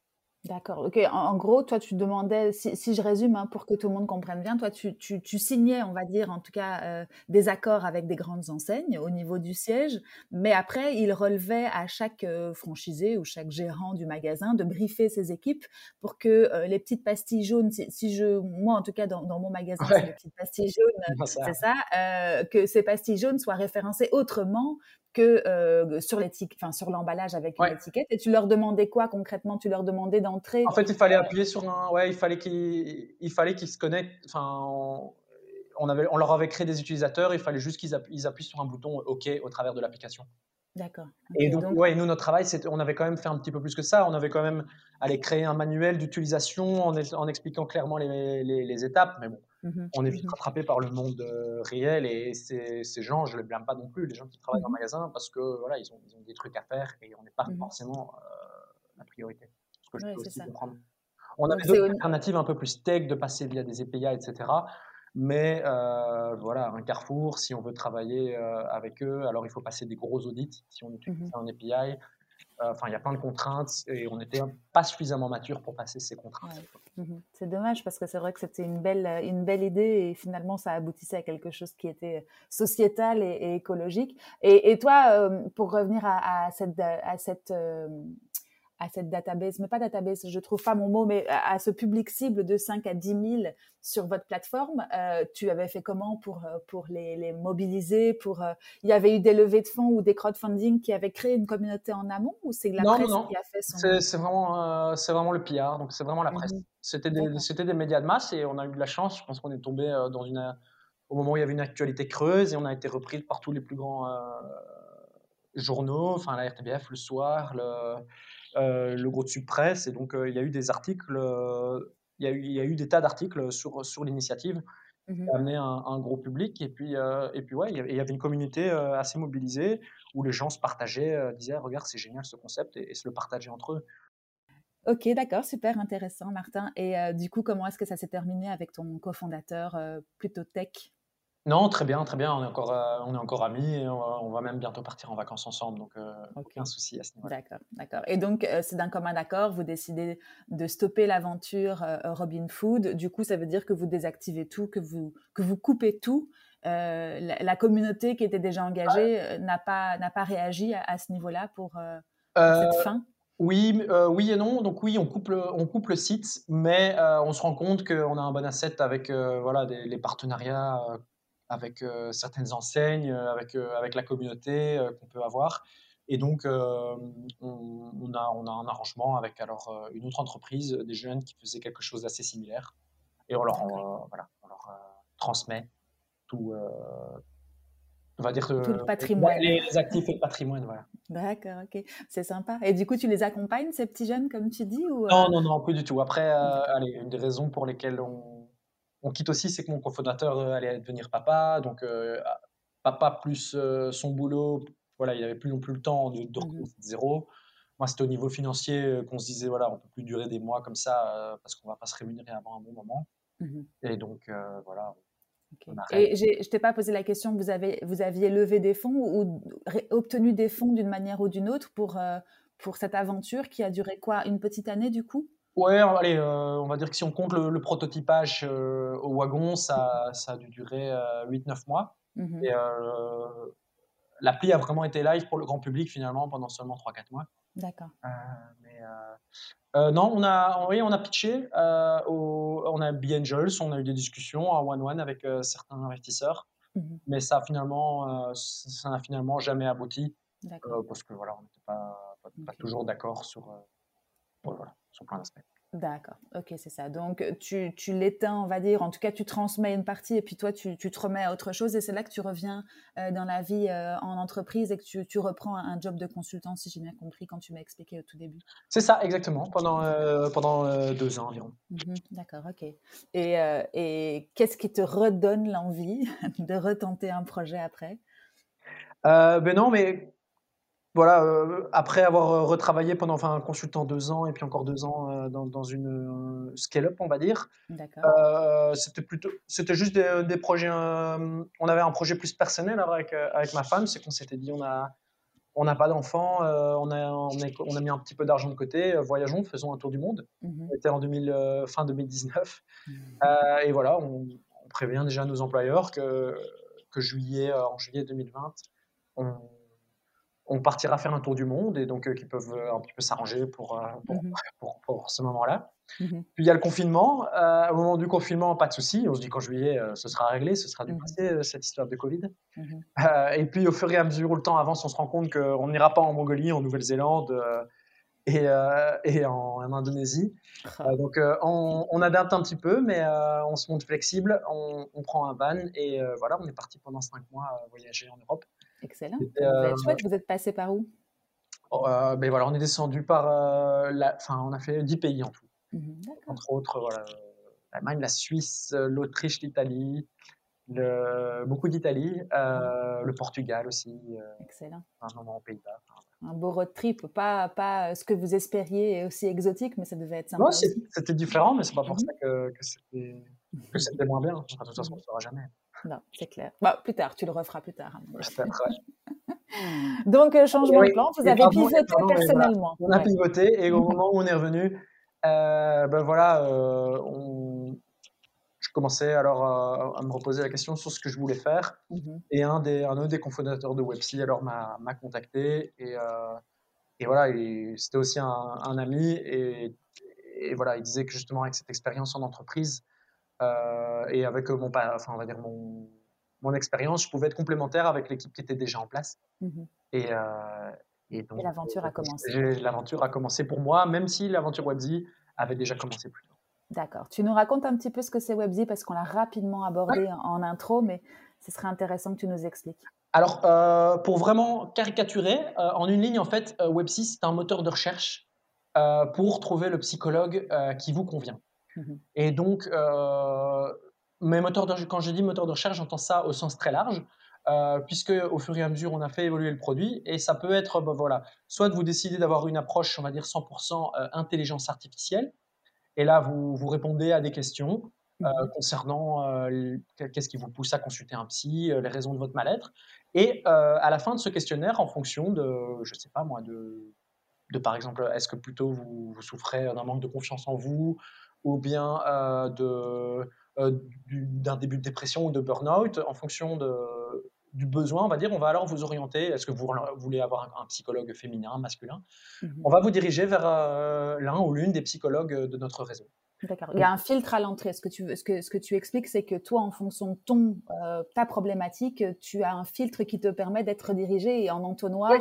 D'accord. Ok. En, gros, toi, tu demandais, si, je résume hein, pour que tout le monde comprenne bien, toi, tu, tu, signais, on va dire, en tout cas, euh, des accords avec des grandes enseignes au niveau du siège, mais après, il relevait à chaque euh, franchisé ou chaque gérant du magasin de briefer ses équipes pour que euh, les petites pastilles jaunes, si, je, moi, en tout cas, dans, mon magasin, c'est les petites pastilles jaunes, c'est ça, que ces pastilles jaunes soient référencées autrement que euh, sur l'étiquette, enfin sur l'emballage avec une étiquette. Et tu leur demandais quoi concrètement? Tu leur demandais d'entrer En fait, il fallait appuyer sur un. Ouais, il fallait qu'ils, il fallait qu'ils se connectent. Enfin, on, avait, on leur avait créé des utilisateurs. Il fallait juste qu'ils appuient, sur un bouton OK au travers de l'application. D'accord. Et donc, ouais, nous, notre travail, on avait quand même fait un petit peu plus que ça. On avait quand même allé créer un manuel d'utilisation en, en, expliquant clairement les, les, les étapes. Mais bon, Mmh on est vite mmh rattrapé par le monde euh, réel et ces, ces, gens, je ne les blâme pas non plus, les gens qui travaillent dans le mmh magasin, parce que voilà, ils ont, ils ont des trucs à faire et on n'est pas forcément euh, la priorité. Ce que je peux aussi comprendre. On a des alternatives un peu plus tech de passer via des API, etc. Mais euh, voilà, un Carrefour, si on veut travailler avec eux, alors il faut passer des gros audits si on utilise un API. Enfin, il y a plein de contraintes et on n'était pas suffisamment mature pour passer ces contraintes. Mmh c'est dommage parce que c'est vrai que c'était une belle, une belle idée et finalement ça aboutissait à quelque chose qui était sociétal et, écologique. Et, toi, euh, pour revenir à, cette, à cette euh, à cette database, mais pas database, je trouve pas mon mot, mais à, ce public cible de 5 à 10 000 sur votre plateforme, euh, tu avais fait comment pour, euh, pour les, les mobiliser pour, euh, Il y avait eu des levées de fonds ou des crowdfunding qui avaient créé une communauté en amont ou c'est la presse qui a fait son... C'est vraiment, c'est vraiment le PR, donc c'est vraiment la presse. Mhm. C'était des, c'était des médias de masse et on a eu de la chance, je pense qu'on est tombé dans une, au moment où il y avait une actualité creuse et on a été repris par tous les plus grands journaux, enfin la RTBF, le soir, le le gros de presse. Et donc, euh, il y a eu des articles, euh, il y, a eu, il y a eu des tas d'articles sur, sur l'initiative qui mmh a amené un, gros public. Et puis, et puis ouais, il y avait une communauté assez mobilisée où les gens se partageaient, disaient Regarde, c'est génial ce concept, et, se le partageaient entre eux. Ok, d'accord, super intéressant, Martin. Et du coup, comment est-ce que ça s'est terminé avec ton cofondateur plutôt tech? Non, très bien, très bien. On est encore, euh, on est encore amis et on va, même bientôt partir en vacances ensemble, donc euh, aucun souci à ce niveau. D'accord, d'accord. Et donc, euh, c'est d'un commun accord, vous décidez de stopper l'aventure Robin Food. Du coup, ça veut dire que vous désactivez tout, que vous, que vous coupez tout la, communauté qui était déjà engagée n'a pas, pas réagi à, ce niveau-là pour, cette fin? oui, oui et non. Donc oui, on coupe le, on coupe le site, mais on se rend compte qu'on a un bon asset avec voilà, les partenariats avec certaines enseignes, avec, avec la communauté qu'on peut avoir. Et donc, on, a, on a un arrangement avec alors, une autre entreprise, des jeunes qui faisaient quelque chose d'assez similaire. Et on leur, voilà, on leur transmet tout, on va dire tout le patrimoine. Les, actifs et le patrimoine, voilà. D'accord, ok, c'est sympa. Et du coup, tu les accompagnes, ces petits jeunes, comme tu dis ou Non, non, non, pas du tout. Après, allez, une des raisons pour lesquelles on, on quitte aussi, c'est que mon cofondateur allait devenir papa, donc papa plus son boulot voilà, il n'y avait plus non plus le temps de, de mmh zéro. Moi, c'était au niveau financier euh, qu'on se disait, voilà, on peut plus durer des mois comme ça euh, parce qu'on va pas se rémunérer avant un bon moment. Mmh Et donc, euh, voilà. Et je t'ai pas posé la question, vous, avez, vous aviez levé des fonds ou obtenu des fonds d'une manière ou d'une autre pour, pour cette aventure qui a duré quoi? Une petite année du coup? Ouais, allez, on va dire que si on compte le, prototypage au wagon, ça, ça a dû durer 8-9 mois. Mmh Et l'appli a vraiment été live pour le grand public finalement pendant seulement 3-4 mois. D'accord. Euh, mais euh, euh, non, on a, oui, on a pitché, on a B-Angels, on a eu des discussions à one-one avec certains investisseurs, mmh mais ça a finalement, ça n'a finalement jamais abouti parce que voilà, on n'était pas, pas, toujours d'accord sur, voilà, sur plein d'aspects. D'accord, ok, c'est ça. Donc, tu, tu l'éteins, on va dire, en tout cas, tu transmets une partie et puis toi, tu, tu te remets à autre chose et c'est là que tu reviens euh, dans la vie euh, en entreprise et que tu, tu reprends un, job de consultant, si j'ai bien compris, quand tu m'as expliqué au tout début. C'est ça, exactement, pendant, euh, pendant deux ans environ. Mmh d'accord, ok. Et, et qu'est-ce qui te redonne l'envie de retenter un projet après? Ben non, mais voilà, euh, après avoir euh, retravaillé pendant, enfin, consultant deux ans et puis encore deux ans euh, dans, dans, une scale-up, on va dire. c'était plutôt, c'était juste des, projets. on avait un projet plus personnel avec, avec ma femme, c'est qu'on s'était dit, on a, on n'a pas d'enfants, on, a, on, on, a mis un petit peu d'argent de côté, voyageons, faisons un tour du monde. C'était en 2000, fin 2019. Mmh et voilà, on, on, prévient déjà nos employeurs que, que juillet, en juillet 2020, on on partira faire un tour du monde et donc euh, qui peuvent euh, un petit peu s'arranger pour, euh, mmh pour, ce moment-là. Mmh Puis il y a le confinement. au moment du confinement, pas de souci. On se dit qu'en juillet, ce sera réglé, ce sera du mmh cette histoire de Covid. et puis au fur et à mesure où le temps avance, on se rend compte qu'on n'ira pas en Mongolie, en Nouvelle-Zélande et, et en, Indonésie. Ah. donc on, adapte un petit peu, mais on se monte flexible, on, on prend un van et voilà, on est parti pendant cinq mois voyager en Europe. Excellent. Vous êtes chouette. Vous êtes passé par où? Oh, euh, ben voilà, on est descendu par, euh, la, enfin, on a fait 10 pays en tout. Mmh Entre autres, voilà, l'Allemagne, la Suisse, l'Autriche, l'Italie, le, beaucoup d'Italie, euh, le Portugal aussi. Excellent. Un moment aux Pays-Bas. Un beau road trip, pas, pas ce que vous espériez aussi exotique, mais ça devait être sympa. Non, c'était différent, mais c'est pas pour mmh ça que, que c'était moins bien. de toute façon, on ne saura jamais. Non, c'est clair. Bah, plus tard, tu le referas plus tard. Hein, Donc, euh, changement de plan, vous avez pivoté personnellement. On a pivoté et au moment où on est revenu, euh, ben voilà, euh, on... je commençais alors à, me reposer la question sur ce que je voulais faire. Mhm. Et un des, un des cofondateurs de Websy alors m'a contacté et, et voilà, c'était aussi un, un ami et, et, voilà, il disait que justement avec cette expérience en entreprise, euh, et avec mon, enfin, on va dire mon, mon expérience, je pouvais être complémentaire avec l'équipe qui était déjà en place. Mmh et, euh, et, donc, l'aventure a commencé. L'aventure a commencé pour moi, même si l'aventure Webzy avait déjà commencé plus tôt. D'accord. Tu nous racontes un petit peu ce que c'est Webzy parce qu'on l'a rapidement abordé en, intro, mais ce serait intéressant que tu nous expliques. Alors, euh, pour vraiment caricaturer, en une ligne, en fait, Webzy, c'est un moteur de recherche pour trouver le psychologue qui vous convient. Mmh et donc, euh, mes moteurs de, quand je dis moteur de recherche, j'entends ça au sens très large, euh, puisque au fur et à mesure, on a fait évoluer le produit, et ça peut être, bah, voilà, soit vous décidez d'avoir une approche, on va dire 100% euh, intelligence artificielle, et là, vous, vous répondez à des questions mmh concernant qu'est-ce qui vous pousse à consulter un psy, les raisons de votre mal-être, et à la fin de ce questionnaire, en fonction de, je sais pas moi, de, de par exemple, est-ce que plutôt vous, vous souffrez d'un manque de confiance en vous, ou bien euh, de, d'un début de dépression ou de burn-out, en fonction de, du besoin, on va dire, on va alors vous orienter. Est-ce que vous voulez avoir un, psychologue féminin, masculin? Mmh On va vous diriger vers l'un ou l'une des psychologues de notre réseau. D'accord. Il y a un filtre à l'entrée. Ce que tu, ce que, ce que tu expliques, c'est que toi, en fonction de ton, euh, ta problématique, tu as un filtre qui te permet d'être dirigé et en entonnoir,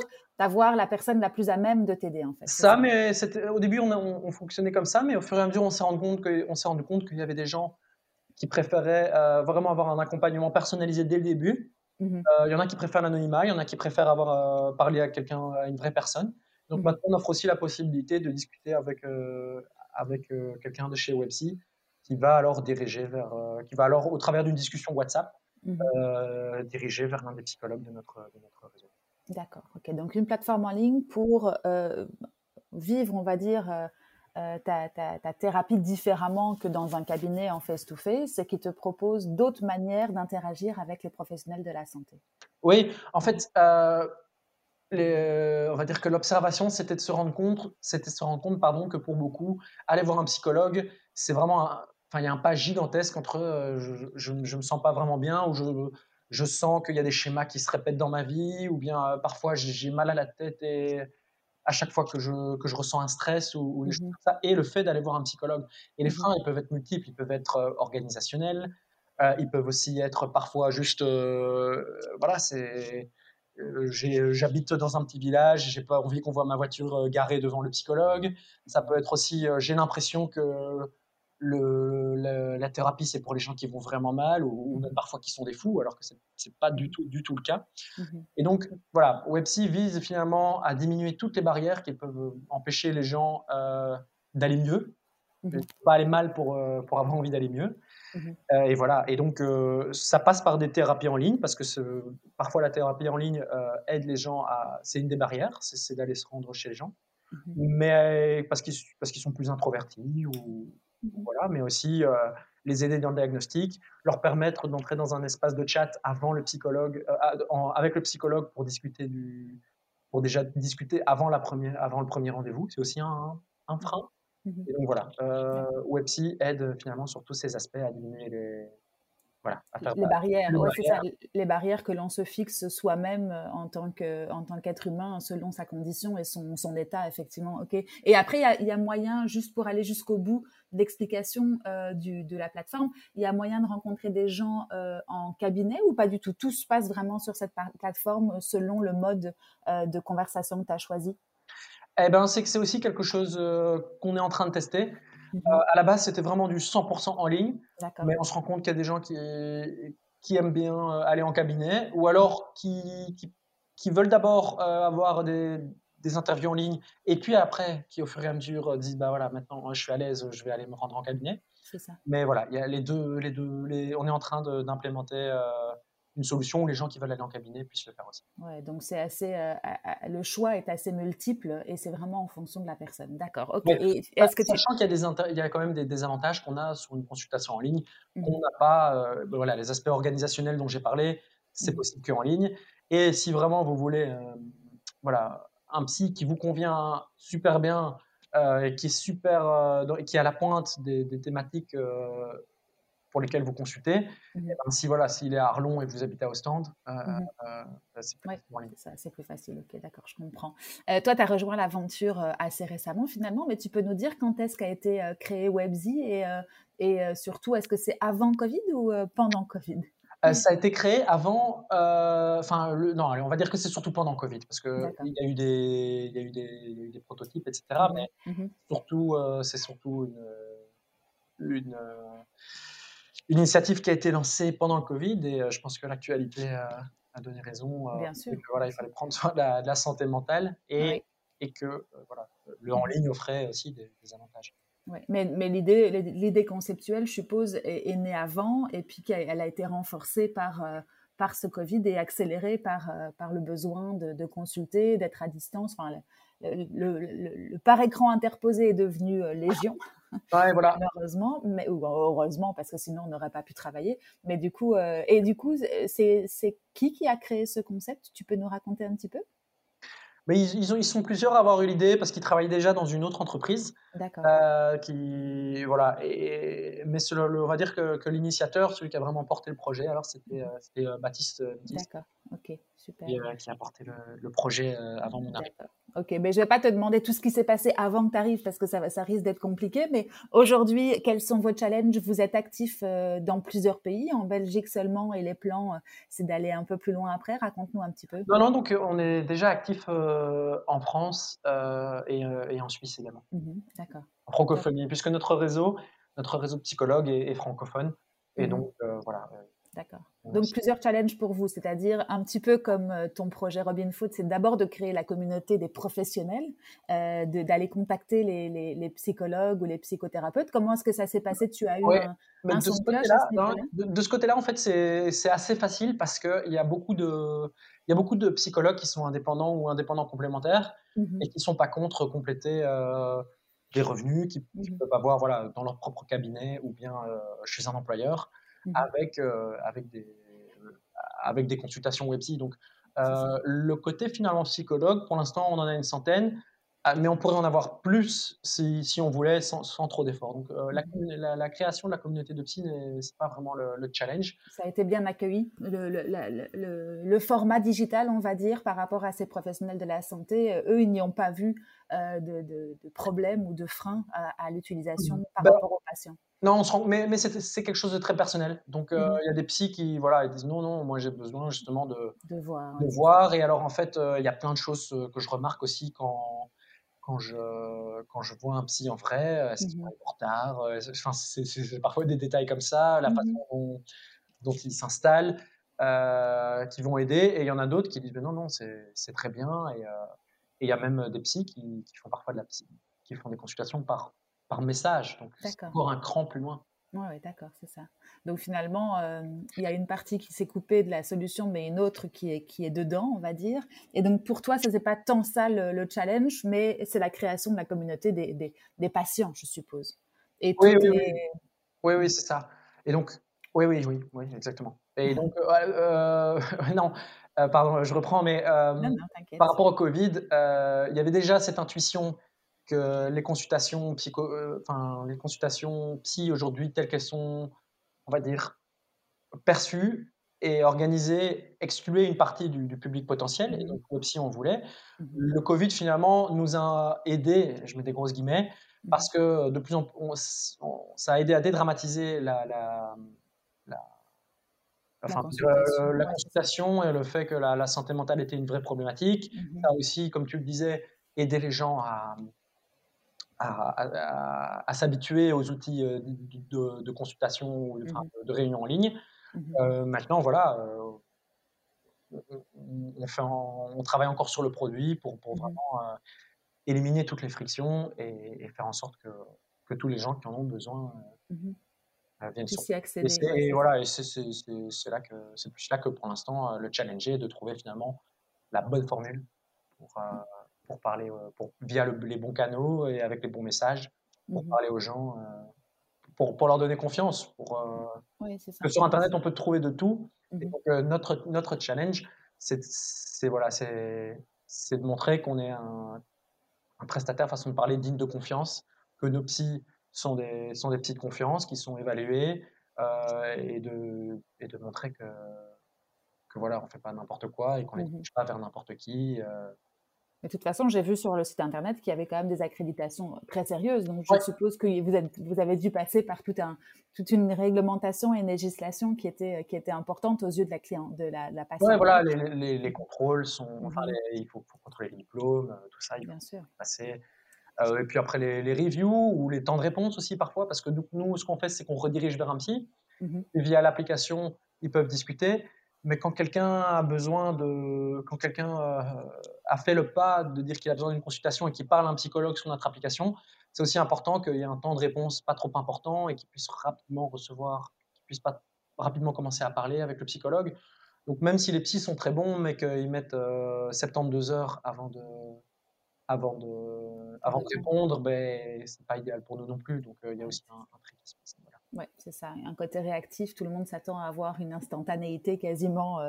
d'avoir la personne la plus à même de t'aider, en fait. Ça, mais au début, on, on, fonctionnait comme ça, mais au fur et à mesure, on s'est rendu compte s'est rendu compte qu'il y avait des gens qui préféraient euh, vraiment avoir un accompagnement personnalisé dès le début. Mmh euh, il y en a qui préfèrent l'anonymat, il y en a qui préfèrent avoir parlé à quelqu'un, à une vraie personne. Donc mmh maintenant, on offre aussi la possibilité de discuter avec, avec euh, quelqu'un de chez Websy qui va alors diriger vers, euh, qui va alors au travers d'une discussion WhatsApp mhm. euh, diriger vers l'un des psychologues de notre, de notre réseau. D'accord. Donc une plateforme en ligne pour vivre, on va dire. ta, ta, ta, thérapie différemment que dans un cabinet en face-to-face et qui te propose d'autres manières d'interagir avec les professionnels de la santé. Oui, en fait, on va dire que l'observation, c'était de se rendre compte, c'était se rendre compte, pardon, que pour beaucoup, aller voir un psychologue, c'est vraiment, enfin, il y a un pas gigantesque entre euh, je, je, me sens pas vraiment bien ou je, je sens qu'il y a des schémas qui se répètent dans ma vie ou bien euh, parfois j'ai mal à la tête et à chaque fois que je, que je ressens un stress ou, des choses mmh comme ça, et le fait d'aller voir un psychologue. Et les mmh freins, ils peuvent être multiples, ils peuvent être euh, organisationnels, ils peuvent aussi être parfois juste, voilà, c'est euh, euh, j'habite dans un petit village, j'ai pas envie qu'on voit ma voiture euh, garée devant le psychologue. Ça peut être aussi, j'ai l'impression que le, la thérapie c'est pour les gens qui vont vraiment mal ou, même parfois qui sont des fous, alors que c'est pas du tout, du tout le cas. Mmh Et donc voilà, Websy vise finalement à diminuer toutes les barrières qui peuvent empêcher les gens d'aller mieux, mmh pas aller mal pour, pour avoir envie d'aller mieux. Euh, et voilà. Et donc, euh, ça passe par des thérapies en ligne parce que parfois la thérapie en ligne euh, aide les gens à. C'est une des barrières, c'est d'aller se rendre chez les gens. Mais parce qu'ils parce qu'ils sont plus introvertis ou voilà, mais aussi les aider dans le diagnostic, leur permettre d'entrer dans un espace de chat avant le psychologue, avec le psychologue pour discuter du, pour déjà discuter avant la première, avant le premier rendez-vous. C'est aussi un, un frein. Mmh et donc voilà, euh, Websy aide finalement sur tous ces aspects à diminuer les, voilà, les barrières, c'est ça, les barrières que l'on se fixe soi-même euh, en tant que en tant qu'être humain selon sa condition et son, son état effectivement. Ok. Et après il y a, moyen juste pour aller jusqu'au bout d'explication euh, de la plateforme, il y a moyen de rencontrer des gens euh, en cabinet ou pas du tout? Tout se passe vraiment sur cette plateforme selon le mode de conversation que tu as choisi? Eh ben, c'est que c'est aussi quelque chose euh, qu'on est en train de tester. Mmh euh, à la base, c'était vraiment du 100% en ligne, mais on se rend compte qu'il y a des gens qui, qui aiment bien euh, aller en cabinet ou alors qui, qui, veulent d'abord avoir des, des, interviews en ligne et puis après, qui au fur et à mesure disent bah voilà, maintenant je suis à l'aise, je vais aller me rendre en cabinet. Ça. Mais voilà, il y a les deux, les deux, les, on est en train d'implémenter une solution où les gens qui veulent aller en cabinet puissent le faire aussi. Ouais, donc c'est assez, euh, le choix est assez multiple et c'est vraiment en fonction de la personne. D'accord. Ok. est-ce que sachant qu'il y a des il y a quand même des désavantages qu'on a sur une consultation en ligne, mmh qu'on n'a pas. Euh, ben voilà, les aspects organisationnels dont j'ai parlé, c'est mmh possible qu'en ligne. Et si vraiment vous voulez, euh, voilà, un psy qui vous convient super bien et qui est super, qui est à la pointe des, des thématiques pour lesquels vous consultez. Mmh si voilà, s'il est à Arlon et que vous habitez à Ostende, euh, mmh euh, c'est plus, plus, facile. Ok, d'accord, je comprends. Euh, toi, tu as rejoint l'aventure assez récemment finalement, mais tu peux nous dire quand est-ce qu'a été créé Webzy et, et surtout, est-ce que c'est avant Covid ou pendant Covid? Ça a été créé avant, enfin, non, on va dire que c'est surtout pendant Covid, parce qu'il y, a eu des, y a eu des, des prototypes, etc. Mmh mais surtout, c'est surtout une, une une initiative qui a été lancée pendant le Covid et euh, je pense que l'actualité a, donné raison. Euh, Bien sûr. voilà, il fallait prendre soin de la, santé mentale et, et que euh, voilà, le en ligne offrait aussi des, avantages. Mais, mais l'idée conceptuelle, je suppose, est, née avant et puis elle a été renforcée par, par ce Covid et accélérée par, par le besoin de, de consulter, d'être à distance. Enfin, le, par écran interposé est devenu euh, légion. Ouais, voilà. Malheureusement, mais ou heureusement parce que sinon on n'aurait pas pu travailler. Mais du coup, euh, et du coup, c'est qui qui a créé ce concept? Tu peux nous raconter un petit peu? Mais ils, ils, ont, ils sont plusieurs à avoir eu l'idée parce qu'ils travaillent déjà dans une autre entreprise. D'accord. Euh, qui, voilà, et, mais on va dire que, que l'initiateur, celui qui a vraiment porté le projet, alors c'était euh, euh, Baptiste D'accord, ok, super. Qui, qui, a porté le, le projet avant mon arrivée. Ok, mais je vais pas te demander tout ce qui s'est passé avant que tu arrives parce que ça, ça risque d'être compliqué. Mais aujourd'hui, quels sont vos challenges? Vous êtes actif dans plusieurs pays, en Belgique seulement, et les plans, c'est d'aller un peu plus loin après? Raconte-nous un petit peu. Non, non, donc on est déjà actif en France et, et, en Suisse également. Mmh d'accord. En francophonie, puisque notre réseau, notre réseau psychologue est, francophone. Et mmh donc, voilà. D'accord. Donc plusieurs challenges pour vous, c'est-à-dire un petit peu comme euh, ton projet Robin Food, c'est d'abord de créer la communauté des professionnels, euh, d'aller contacter les, les, les, psychologues ou les psychothérapeutes. Comment est-ce que ça s'est passé? Tu as eu un, un de, ce côté-là, de, de, ce côté-là, en fait, c'est assez facile parce qu'il y a beaucoup de il y a beaucoup de psychologues qui sont indépendants ou indépendants complémentaires mmh et qui ne sont pas contre compléter euh, des revenus qu'ils mmh peuvent avoir voilà, dans leur propre cabinet ou bien euh, chez un employeur. Mmh avec, euh, avec, des, avec des consultations web-psy. Donc, euh, le côté finalement psychologue, pour l'instant, on en a une centaine. Ah, mais on pourrait en avoir plus si, si on voulait sans, sans trop d'efforts. Donc euh, la, mmh la, la, création de la communauté de psy, c'est pas vraiment le, le, challenge. Ça a été bien accueilli, le, le, le, format digital, on va dire, par rapport à ces professionnels de la santé. Eux, ils n'y ont pas vu euh, de, de, de problème ou de frein à, à l'utilisation mmh. par bah, rapport aux patients. Non, on se rend, mais, mais c'est quelque chose de très personnel. Donc, euh, mmh il y a des psys qui voilà, ils disent non, non, moi j'ai besoin justement de, de voir. De voir. Et alors, en fait, il y a plein de choses que je remarque aussi quand, quand je, quand je vois un psy en vrai, est-ce qu'il mmh est en retard enfin, C'est parfois des détails comme ça, la mmh façon dont, dont il s'installe, euh, qui vont aider. Et il y en a d'autres qui disent non, non, c'est très bien. Et il y a même des psys qui, qui, font parfois de la psy, qui font des consultations par, par message. Donc, c'est encore un cran plus loin. Oui, ouais, d'accord, c'est ça. Donc finalement, euh, il y a une partie qui s'est coupée de la solution, mais une autre qui est, qui est dedans, on va dire. Et donc pour toi, ce n'est pas tant ça le, challenge, mais c'est la création de la communauté des, des, des patients, je suppose. Et oui, oui, oui, oui, oui c'est ça. Et donc, oui, oui, oui, oui, exactement. Et donc, euh, euh non, euh, pardon, je reprends, mais non, non, par rapport au Covid, il y avait déjà cette intuition que les consultations psycho, enfin les consultations psy aujourd'hui telles qu'elles sont on va dire, perçu et organisé, excluer une partie du, public potentiel, et mmh. donc si on voulait. Mmh. Le Covid, finalement, nous a aidé, je mets des grosses guillemets, mmh. parce que de plus en plus, ça a aidé à dédramatiser la, la, la, enfin, la, consultation, et le fait que la, santé mentale était une vraie problématique. Ça a aussi, comme tu le disais, aidé les gens à, à, s'habituer aux outils euh, de, consultation ou mmh de, réunion en ligne. Mmh euh, maintenant, voilà, euh, on, fait on, travaille encore sur le produit pour, pour mmh vraiment éliminer toutes les frictions et, faire en sorte que, que, tous les gens qui en ont besoin viennent s'y accéder. Et, voilà, c'est là que c'est plus là que pour l'instant le challenge est de trouver finalement la bonne formule pour, pour parler euh, pour, via les bons canaux et avec les bons messages pour mmh parler aux gens, euh, pour, pour, leur donner confiance. Pour, euh, que sur Internet, on peut trouver de tout. Mmh donc, notre, notre challenge, c'est voilà, de montrer qu'on est un, un, prestataire, façon de parler, digne de confiance, que nos psys sont des, sont des psys de confiance qui sont évalués et, de, et de montrer que, que voilà, on fait pas n'importe quoi et qu'on ne mmh pas vers n'importe qui. Mais de toute façon, j'ai vu sur le site internet qu'il y avait quand même des accréditations très sérieuses. Donc, je suppose que vous, êtes, vous avez dû passer par tout un, toute une réglementation et une législation qui était, qui était importante aux yeux de la cliente, de la, la patiente. Oui, voilà, les, les, les, contrôles sont. Enfin, mhm. il faut, contrôler les diplômes, euh, tout ça. Il Bien sûr. Passer. Euh, et puis après, les, reviews ou les temps de réponse aussi parfois, parce que nous, ce qu'on fait, c'est qu'on redirige vers un psy. Et via l'application, ils peuvent discuter. Mais quand quelqu'un a besoin de, quand quelqu'un euh, a fait le pas de dire qu'il a besoin d'une consultation et qu'il parle à un psychologue sur notre application, c'est aussi important qu'il y ait un temps de réponse pas trop important et qu'il puisse rapidement recevoir, qu'il puisse pas rapidement commencer à parler avec le psychologue. Donc même si les psys sont très bons, mais qu'ils mettent 72 euh, heures avant de, avant de, avant de répondre, ben c'est pas idéal pour nous non plus. Donc euh, il y a aussi un, un tri qui se passe. Oui, c'est ça. Un côté réactif, tout le monde s'attend à avoir une instantanéité quasiment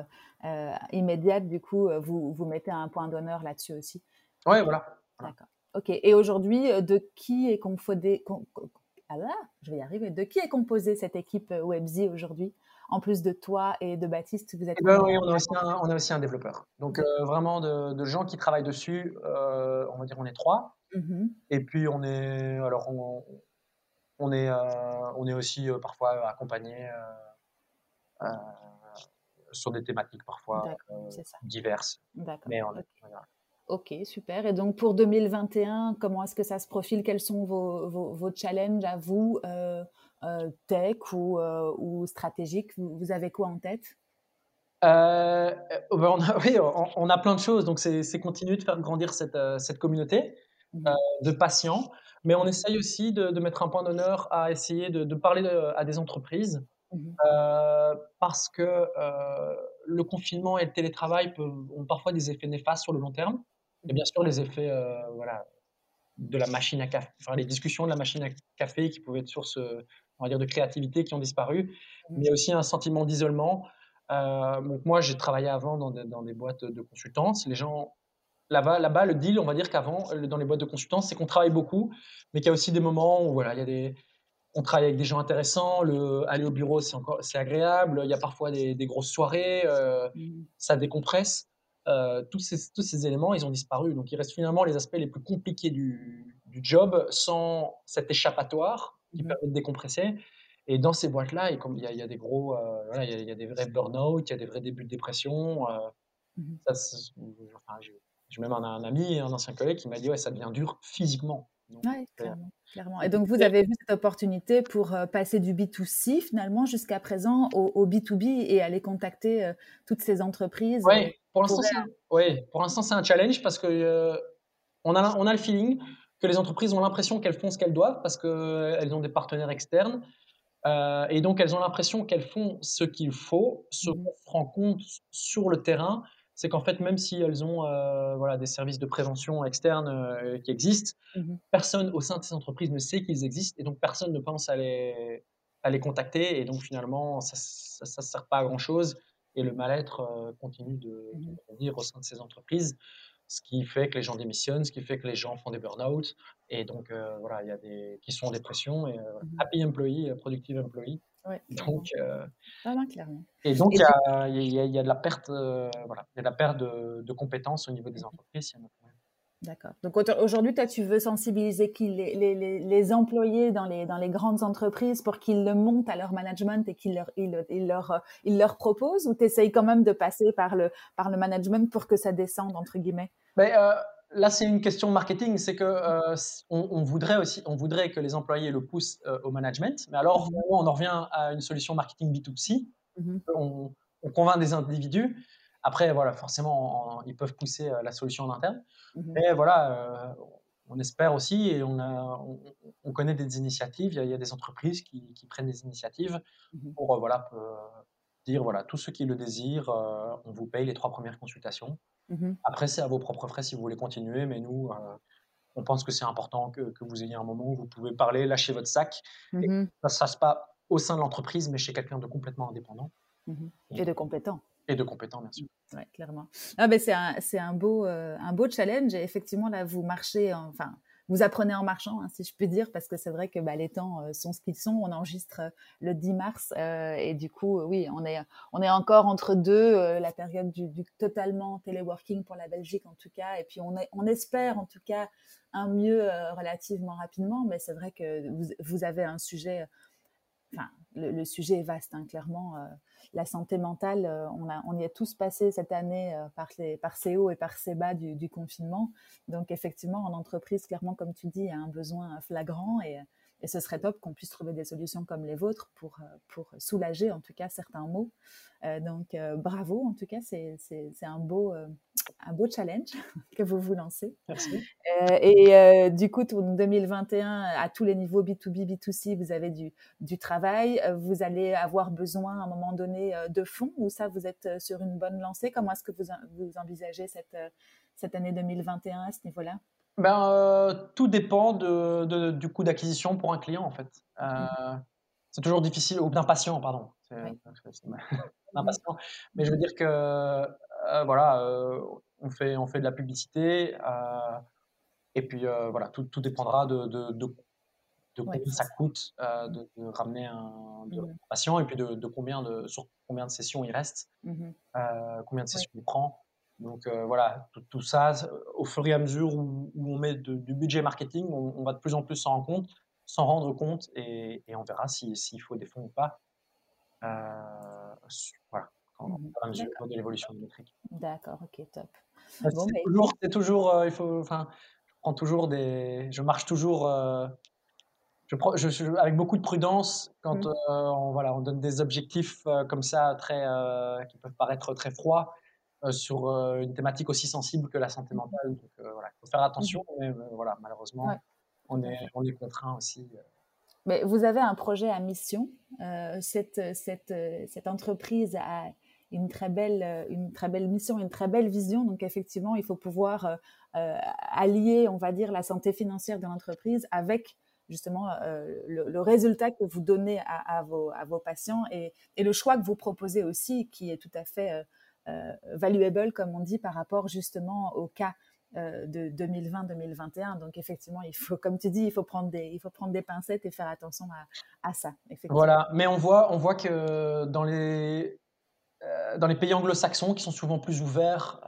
immédiate. Du coup, vous, vous mettez un point d'honneur là-dessus aussi. Oui, voilà. D'accord. Ok. Et aujourd'hui, de qui est composé ah là, je vais y arriver. De qui est composée cette équipe Webzy aujourd'hui? En plus de toi et de Baptiste, vous êtes. Eh ben oui, on a, aussi un, on a aussi un développeur. Donc euh, vraiment de, gens qui travaillent dessus. Euh, on va dire on est trois. Mmh et puis on est alors on, est euh, on est aussi parfois accompagné sur des thématiques parfois diverses. D'accord. Ok, super. Et donc pour 2021, comment est-ce que ça se profile? Quels sont vos, vos, challenges à vous euh, tech ou, euh, ou stratégique vous, avez quoi en tête? Euh, ben, on a, Oui, on, a plein de choses. Donc, c'est continuer de faire grandir cette, cette communauté mmh. de patients. Mais on essaye aussi de, mettre un point d'honneur à essayer de, parler à des entreprises. Mmh. parce que le confinement et le télétravail peuvent, ont parfois des effets néfastes sur le long terme. Et bien sûr, les effets voilà, de la machine à café, enfin les discussions de la machine à café qui pouvaient être source on va dire, de créativité qui ont disparu, mmh. mais aussi un sentiment d'isolement. Euh, donc moi, j'ai travaillé avant dans des, dans des, boîtes de consultance. Les gens, là-bas, là-bas, le deal, on va dire qu'avant, dans les boîtes de consultance, c'est qu'on travaille beaucoup, mais qu'il y a aussi des moments où voilà, il y a des, on travaille avec des gens intéressants. Le, aller au bureau, c'est encore, c'est agréable. Il y a parfois des, des grosses soirées, euh, mmh. ça décompresse. Euh, tous, ces, tous ces éléments, ils ont disparu. Donc, il reste finalement les aspects les plus compliqués du, du job sans cet échappatoire qui mmh permet de décompresser. Et dans ces boîtes-là, il y, a, il y a des gros, euh, voilà, il, y a, des vrais burn-out, il y a des vrais débuts de dépression. Mmh ça, enfin, j'ai même un, un, ami, un ancien collègue qui m'a dit ouais, ça devient dur physiquement. Oui, clairement, clairement, Et donc, vous avez vu cette opportunité pour euh, passer du B2C finalement jusqu'à présent au, B2B et aller contacter toutes ces entreprises. Oui, pour l'instant, c'est c'est un challenge parce que on, a, on a le feeling que les entreprises ont l'impression qu'elles font ce qu'elles doivent parce qu'elles ont des partenaires externes. Euh, et donc, elles ont l'impression qu'elles font ce qu'il faut. Ce mmh qu'on se rend compte sur le terrain, c'est qu'en fait, même si elles ont euh, voilà, des services de prévention externes euh, qui existent, mmh personne au sein de ces entreprises ne sait qu'ils existent et donc personne ne pense à les, à les contacter. Et donc, finalement, ça ne sert pas à grand-chose et le mal-être continue de, de grandir au sein de ces entreprises ce qui fait que les gens démissionnent, ce qui fait que les gens font des burn-out. Et donc, euh, voilà, il y a des qui sont en dépression. Et, euh, mmh happy employee, euh, productive employee. Ouais, donc, ah clairement. Et donc, il y, a, y, a, de la perte, voilà, il y a de la perte de, de, compétences au niveau des entreprises. D'accord. Donc aujourd'hui, toi, tu veux sensibiliser qui les, les, les, employés dans les, dans les grandes entreprises pour qu'ils le montent à leur management et qu'ils leur, ils, ils leur, ils leur proposent ou tu essayes quand même de passer par le, par le management pour que ça descende, entre guillemets? Mais, euh, Là, c'est une question marketing. C'est que euh, on, voudrait aussi, on voudrait que les employés le poussent euh, au management. Mais alors, mmh on en revient à une solution marketing B2C. Mmh on, on convainc des individus après, voilà, forcément, ils peuvent pousser euh, la solution en interne. Mmh Mais voilà, on espère aussi, et on, a, on, connaît des initiatives, il y, a, des entreprises qui, prennent des initiatives mmh pour voilà, dire, voilà, tous ceux qui le désirent, on vous paye les trois premières consultations. Mmh après, c'est à vos propres frais si vous voulez continuer, mais nous, on pense que c'est important que, vous ayez un moment où vous pouvez parler, lâcher votre sac. Et ça ne se passe pas au sein de l'entreprise, mais chez quelqu'un de complètement indépendant. Et de compétent. Et de compétents, bien sûr. Oui, clairement. Ah, ben c'est un, un, beau, euh, un beau challenge. Et effectivement, là, vous marchez, enfin, vous apprenez en marchant, hein, si je puis dire, parce que c'est vrai que bah, les temps euh, sont ce qu'ils sont. On enregistre euh, le 10 mars et du coup, oui, on est, on est encore entre deux, la période du, du, totalement téléworking pour la Belgique en tout cas. Et puis on, est, on espère en tout cas un mieux relativement rapidement, mais c'est vrai que vous, vous, avez un sujet, enfin, le, sujet est vaste, hein, clairement la santé mentale, euh, on, a, on y est tous passé cette année euh, par, les, par ces hauts et par ces bas du, du, confinement. Donc effectivement, en entreprise, clairement, comme tu dis, il y a un besoin flagrant et, et ce serait top qu'on puisse trouver des solutions comme les vôtres pour, euh, pour soulager en tout cas certains maux. donc bravo, en tout cas, c'est un beau, un beau challenge que vous vous lancez. Merci. et du coup, pour 2021, à tous les niveaux B2B, B2C, vous avez du, du travail. Vous allez avoir besoin à un moment donné de fonds ou ça, vous êtes sur une bonne lancée? Comment est-ce que vous, vous envisagez cette, cette année 2021 à ce niveau-là? Ben, tout dépend de, du coût d'acquisition pour un client, en fait. Mmh. c'est toujours difficile, ou d'impatient, pardon. D'impatient. Mais je veux dire que, euh, voilà, euh, on, fait, on fait de la publicité, euh, et puis voilà, tout, tout dépendra de, de, de, combien ça coûte de, ramener un, mmh patient, et puis de, combien de, sur combien de sessions il reste, mmh combien de sessions il prend. Donc voilà, tout, ça, au fur et à mesure où, on met du budget marketing, on, va de plus en plus s'en rendre compte, s'en rendre compte et, on verra s'il faut des fonds ou pas. Euh, voilà, mmh à mesure de l'évolution du métrique. D'accord, ok, top. Bah, c'est toujours, toujours euh, il faut, enfin, je prends toujours des, je marche toujours. Euh, je, je, avec beaucoup de prudence quand mmh. on, voilà, on donne des objectifs comme ça très, qui peuvent paraître très froids. Euh, sur euh, une thématique aussi sensible que la santé mentale. Donc euh, voilà, il faut faire attention, mmh. mais voilà, malheureusement, on, est, on est contraint aussi. Mais vous avez un projet à mission. cette, cette, cette entreprise a une très belle, une très belle mission, une très belle vision. Donc effectivement, il faut pouvoir allier, on va dire, la santé financière de l'entreprise avec justement le, résultat que vous donnez à, à, vos, à vos, patients et, et, le choix que vous proposez aussi, qui est tout à fait valuable, comme on dit, par rapport justement au cas euh, de 2020-2021. Donc effectivement, il faut, comme tu dis, il faut prendre des, il faut prendre des pincettes et faire attention à, ça. Voilà, mais on voit, on voit que dans les, euh, dans les pays anglo-saxons, qui sont souvent plus ouverts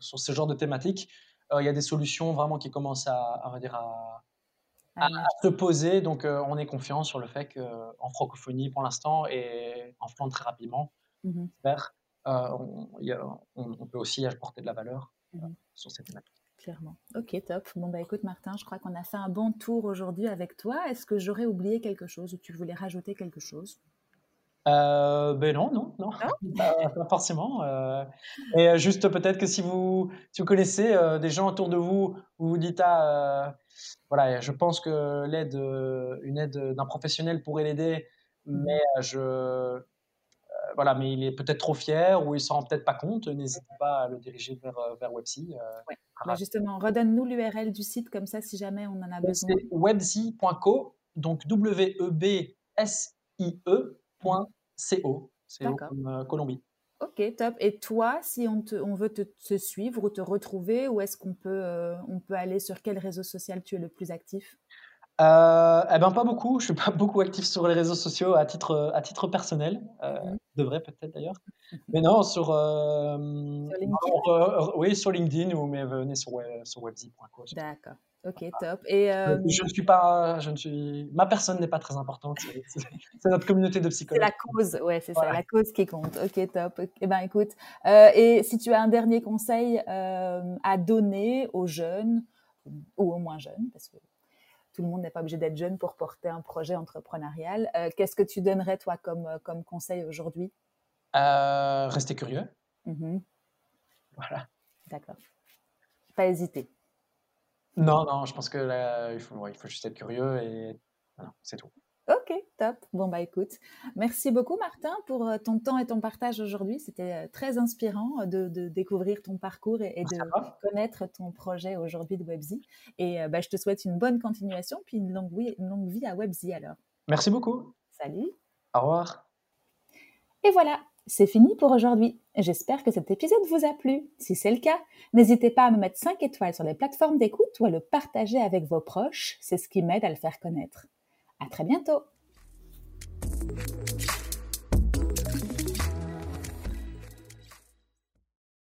sur ce genre de thématiques, il y a des solutions vraiment qui commencent à, à, dire, à, se poser. Donc on est confiant sur le fait qu'en francophonie, pour l'instant, et en Flandre très rapidement, euh, on, peut aussi apporter de la valeur euh, mmh sur cette thématique. Clairement. Ok, top. Bon, bah écoute, Martin, je crois qu'on a fait un bon tour aujourd'hui avec toi. Est-ce que j'aurais oublié quelque chose ou tu voulais rajouter quelque chose? Euh, ben non, non, non, pas, forcément. et juste peut-être que si vous, si vous connaissez des gens autour de vous, vous vous dites ah, voilà, je pense que l'aide, une aide d'un professionnel pourrait l'aider, mmh mais je, voilà, mais il est peut-être trop fier ou il s'en rend peut-être pas compte, n'hésitez pas à le diriger vers, euh, vers Websy. Euh, bah, justement, redonne-nous l'URL du site comme ça si jamais on en a besoin. C'est websy.co, donc W-E-B-S-I-E.co. C'est comme euh, Colombie. Ok, top. Et toi, si on, te, on veut te, suivre ou te retrouver, où est-ce qu'on peut, on peut aller Sur quel réseau social tu es le plus actif? Euh, eh ben pas beaucoup. Je suis pas beaucoup actif sur les réseaux sociaux à titre à titre personnel. Euh, mmh. devrais peut-être d'ailleurs. Mais non, sur, euh, sur LinkedIn? oui, sur LinkedIn ou mais venez sur sur webzy.co. D'accord. Ok, top. Et je ne suis pas, je ne suis, ma personne n'est pas très importante. C'est notre communauté de psychologues. C'est la cause, ouais, c'est ça, la cause qui compte. Ok, top. Eh ben, écoute, et si tu as un dernier conseil à donner aux jeunes ou aux moins jeunes, parce que tout le monde n'est pas obligé d'être jeune pour porter un projet entrepreneurial. Euh, qu'est-ce que tu donnerais, toi, comme, euh, comme conseil aujourd'hui? Euh, Rester curieux. Mmh voilà. D'accord. Pas hésiter. Non, non, je pense que il, faut, il faut juste être curieux et voilà, c'est tout. Ok, top. Bon, bah écoute, merci beaucoup Martin pour euh, ton temps et ton partage aujourd'hui. C'était euh, très inspirant euh, de, découvrir ton parcours et, de connaître ton projet aujourd'hui de Webzy. Et bah, je te souhaite une bonne continuation, puis une longue, une longue vie à Webzy alors. Merci beaucoup. Salut. Au revoir. Et voilà, c'est fini pour aujourd'hui. J'espère que cet épisode vous a plu. Si c'est le cas, n'hésitez pas à me mettre 5 étoiles sur les plateformes d'écoute ou à le partager avec vos proches. C'est ce qui m'aide à le faire connaître. À très bientôt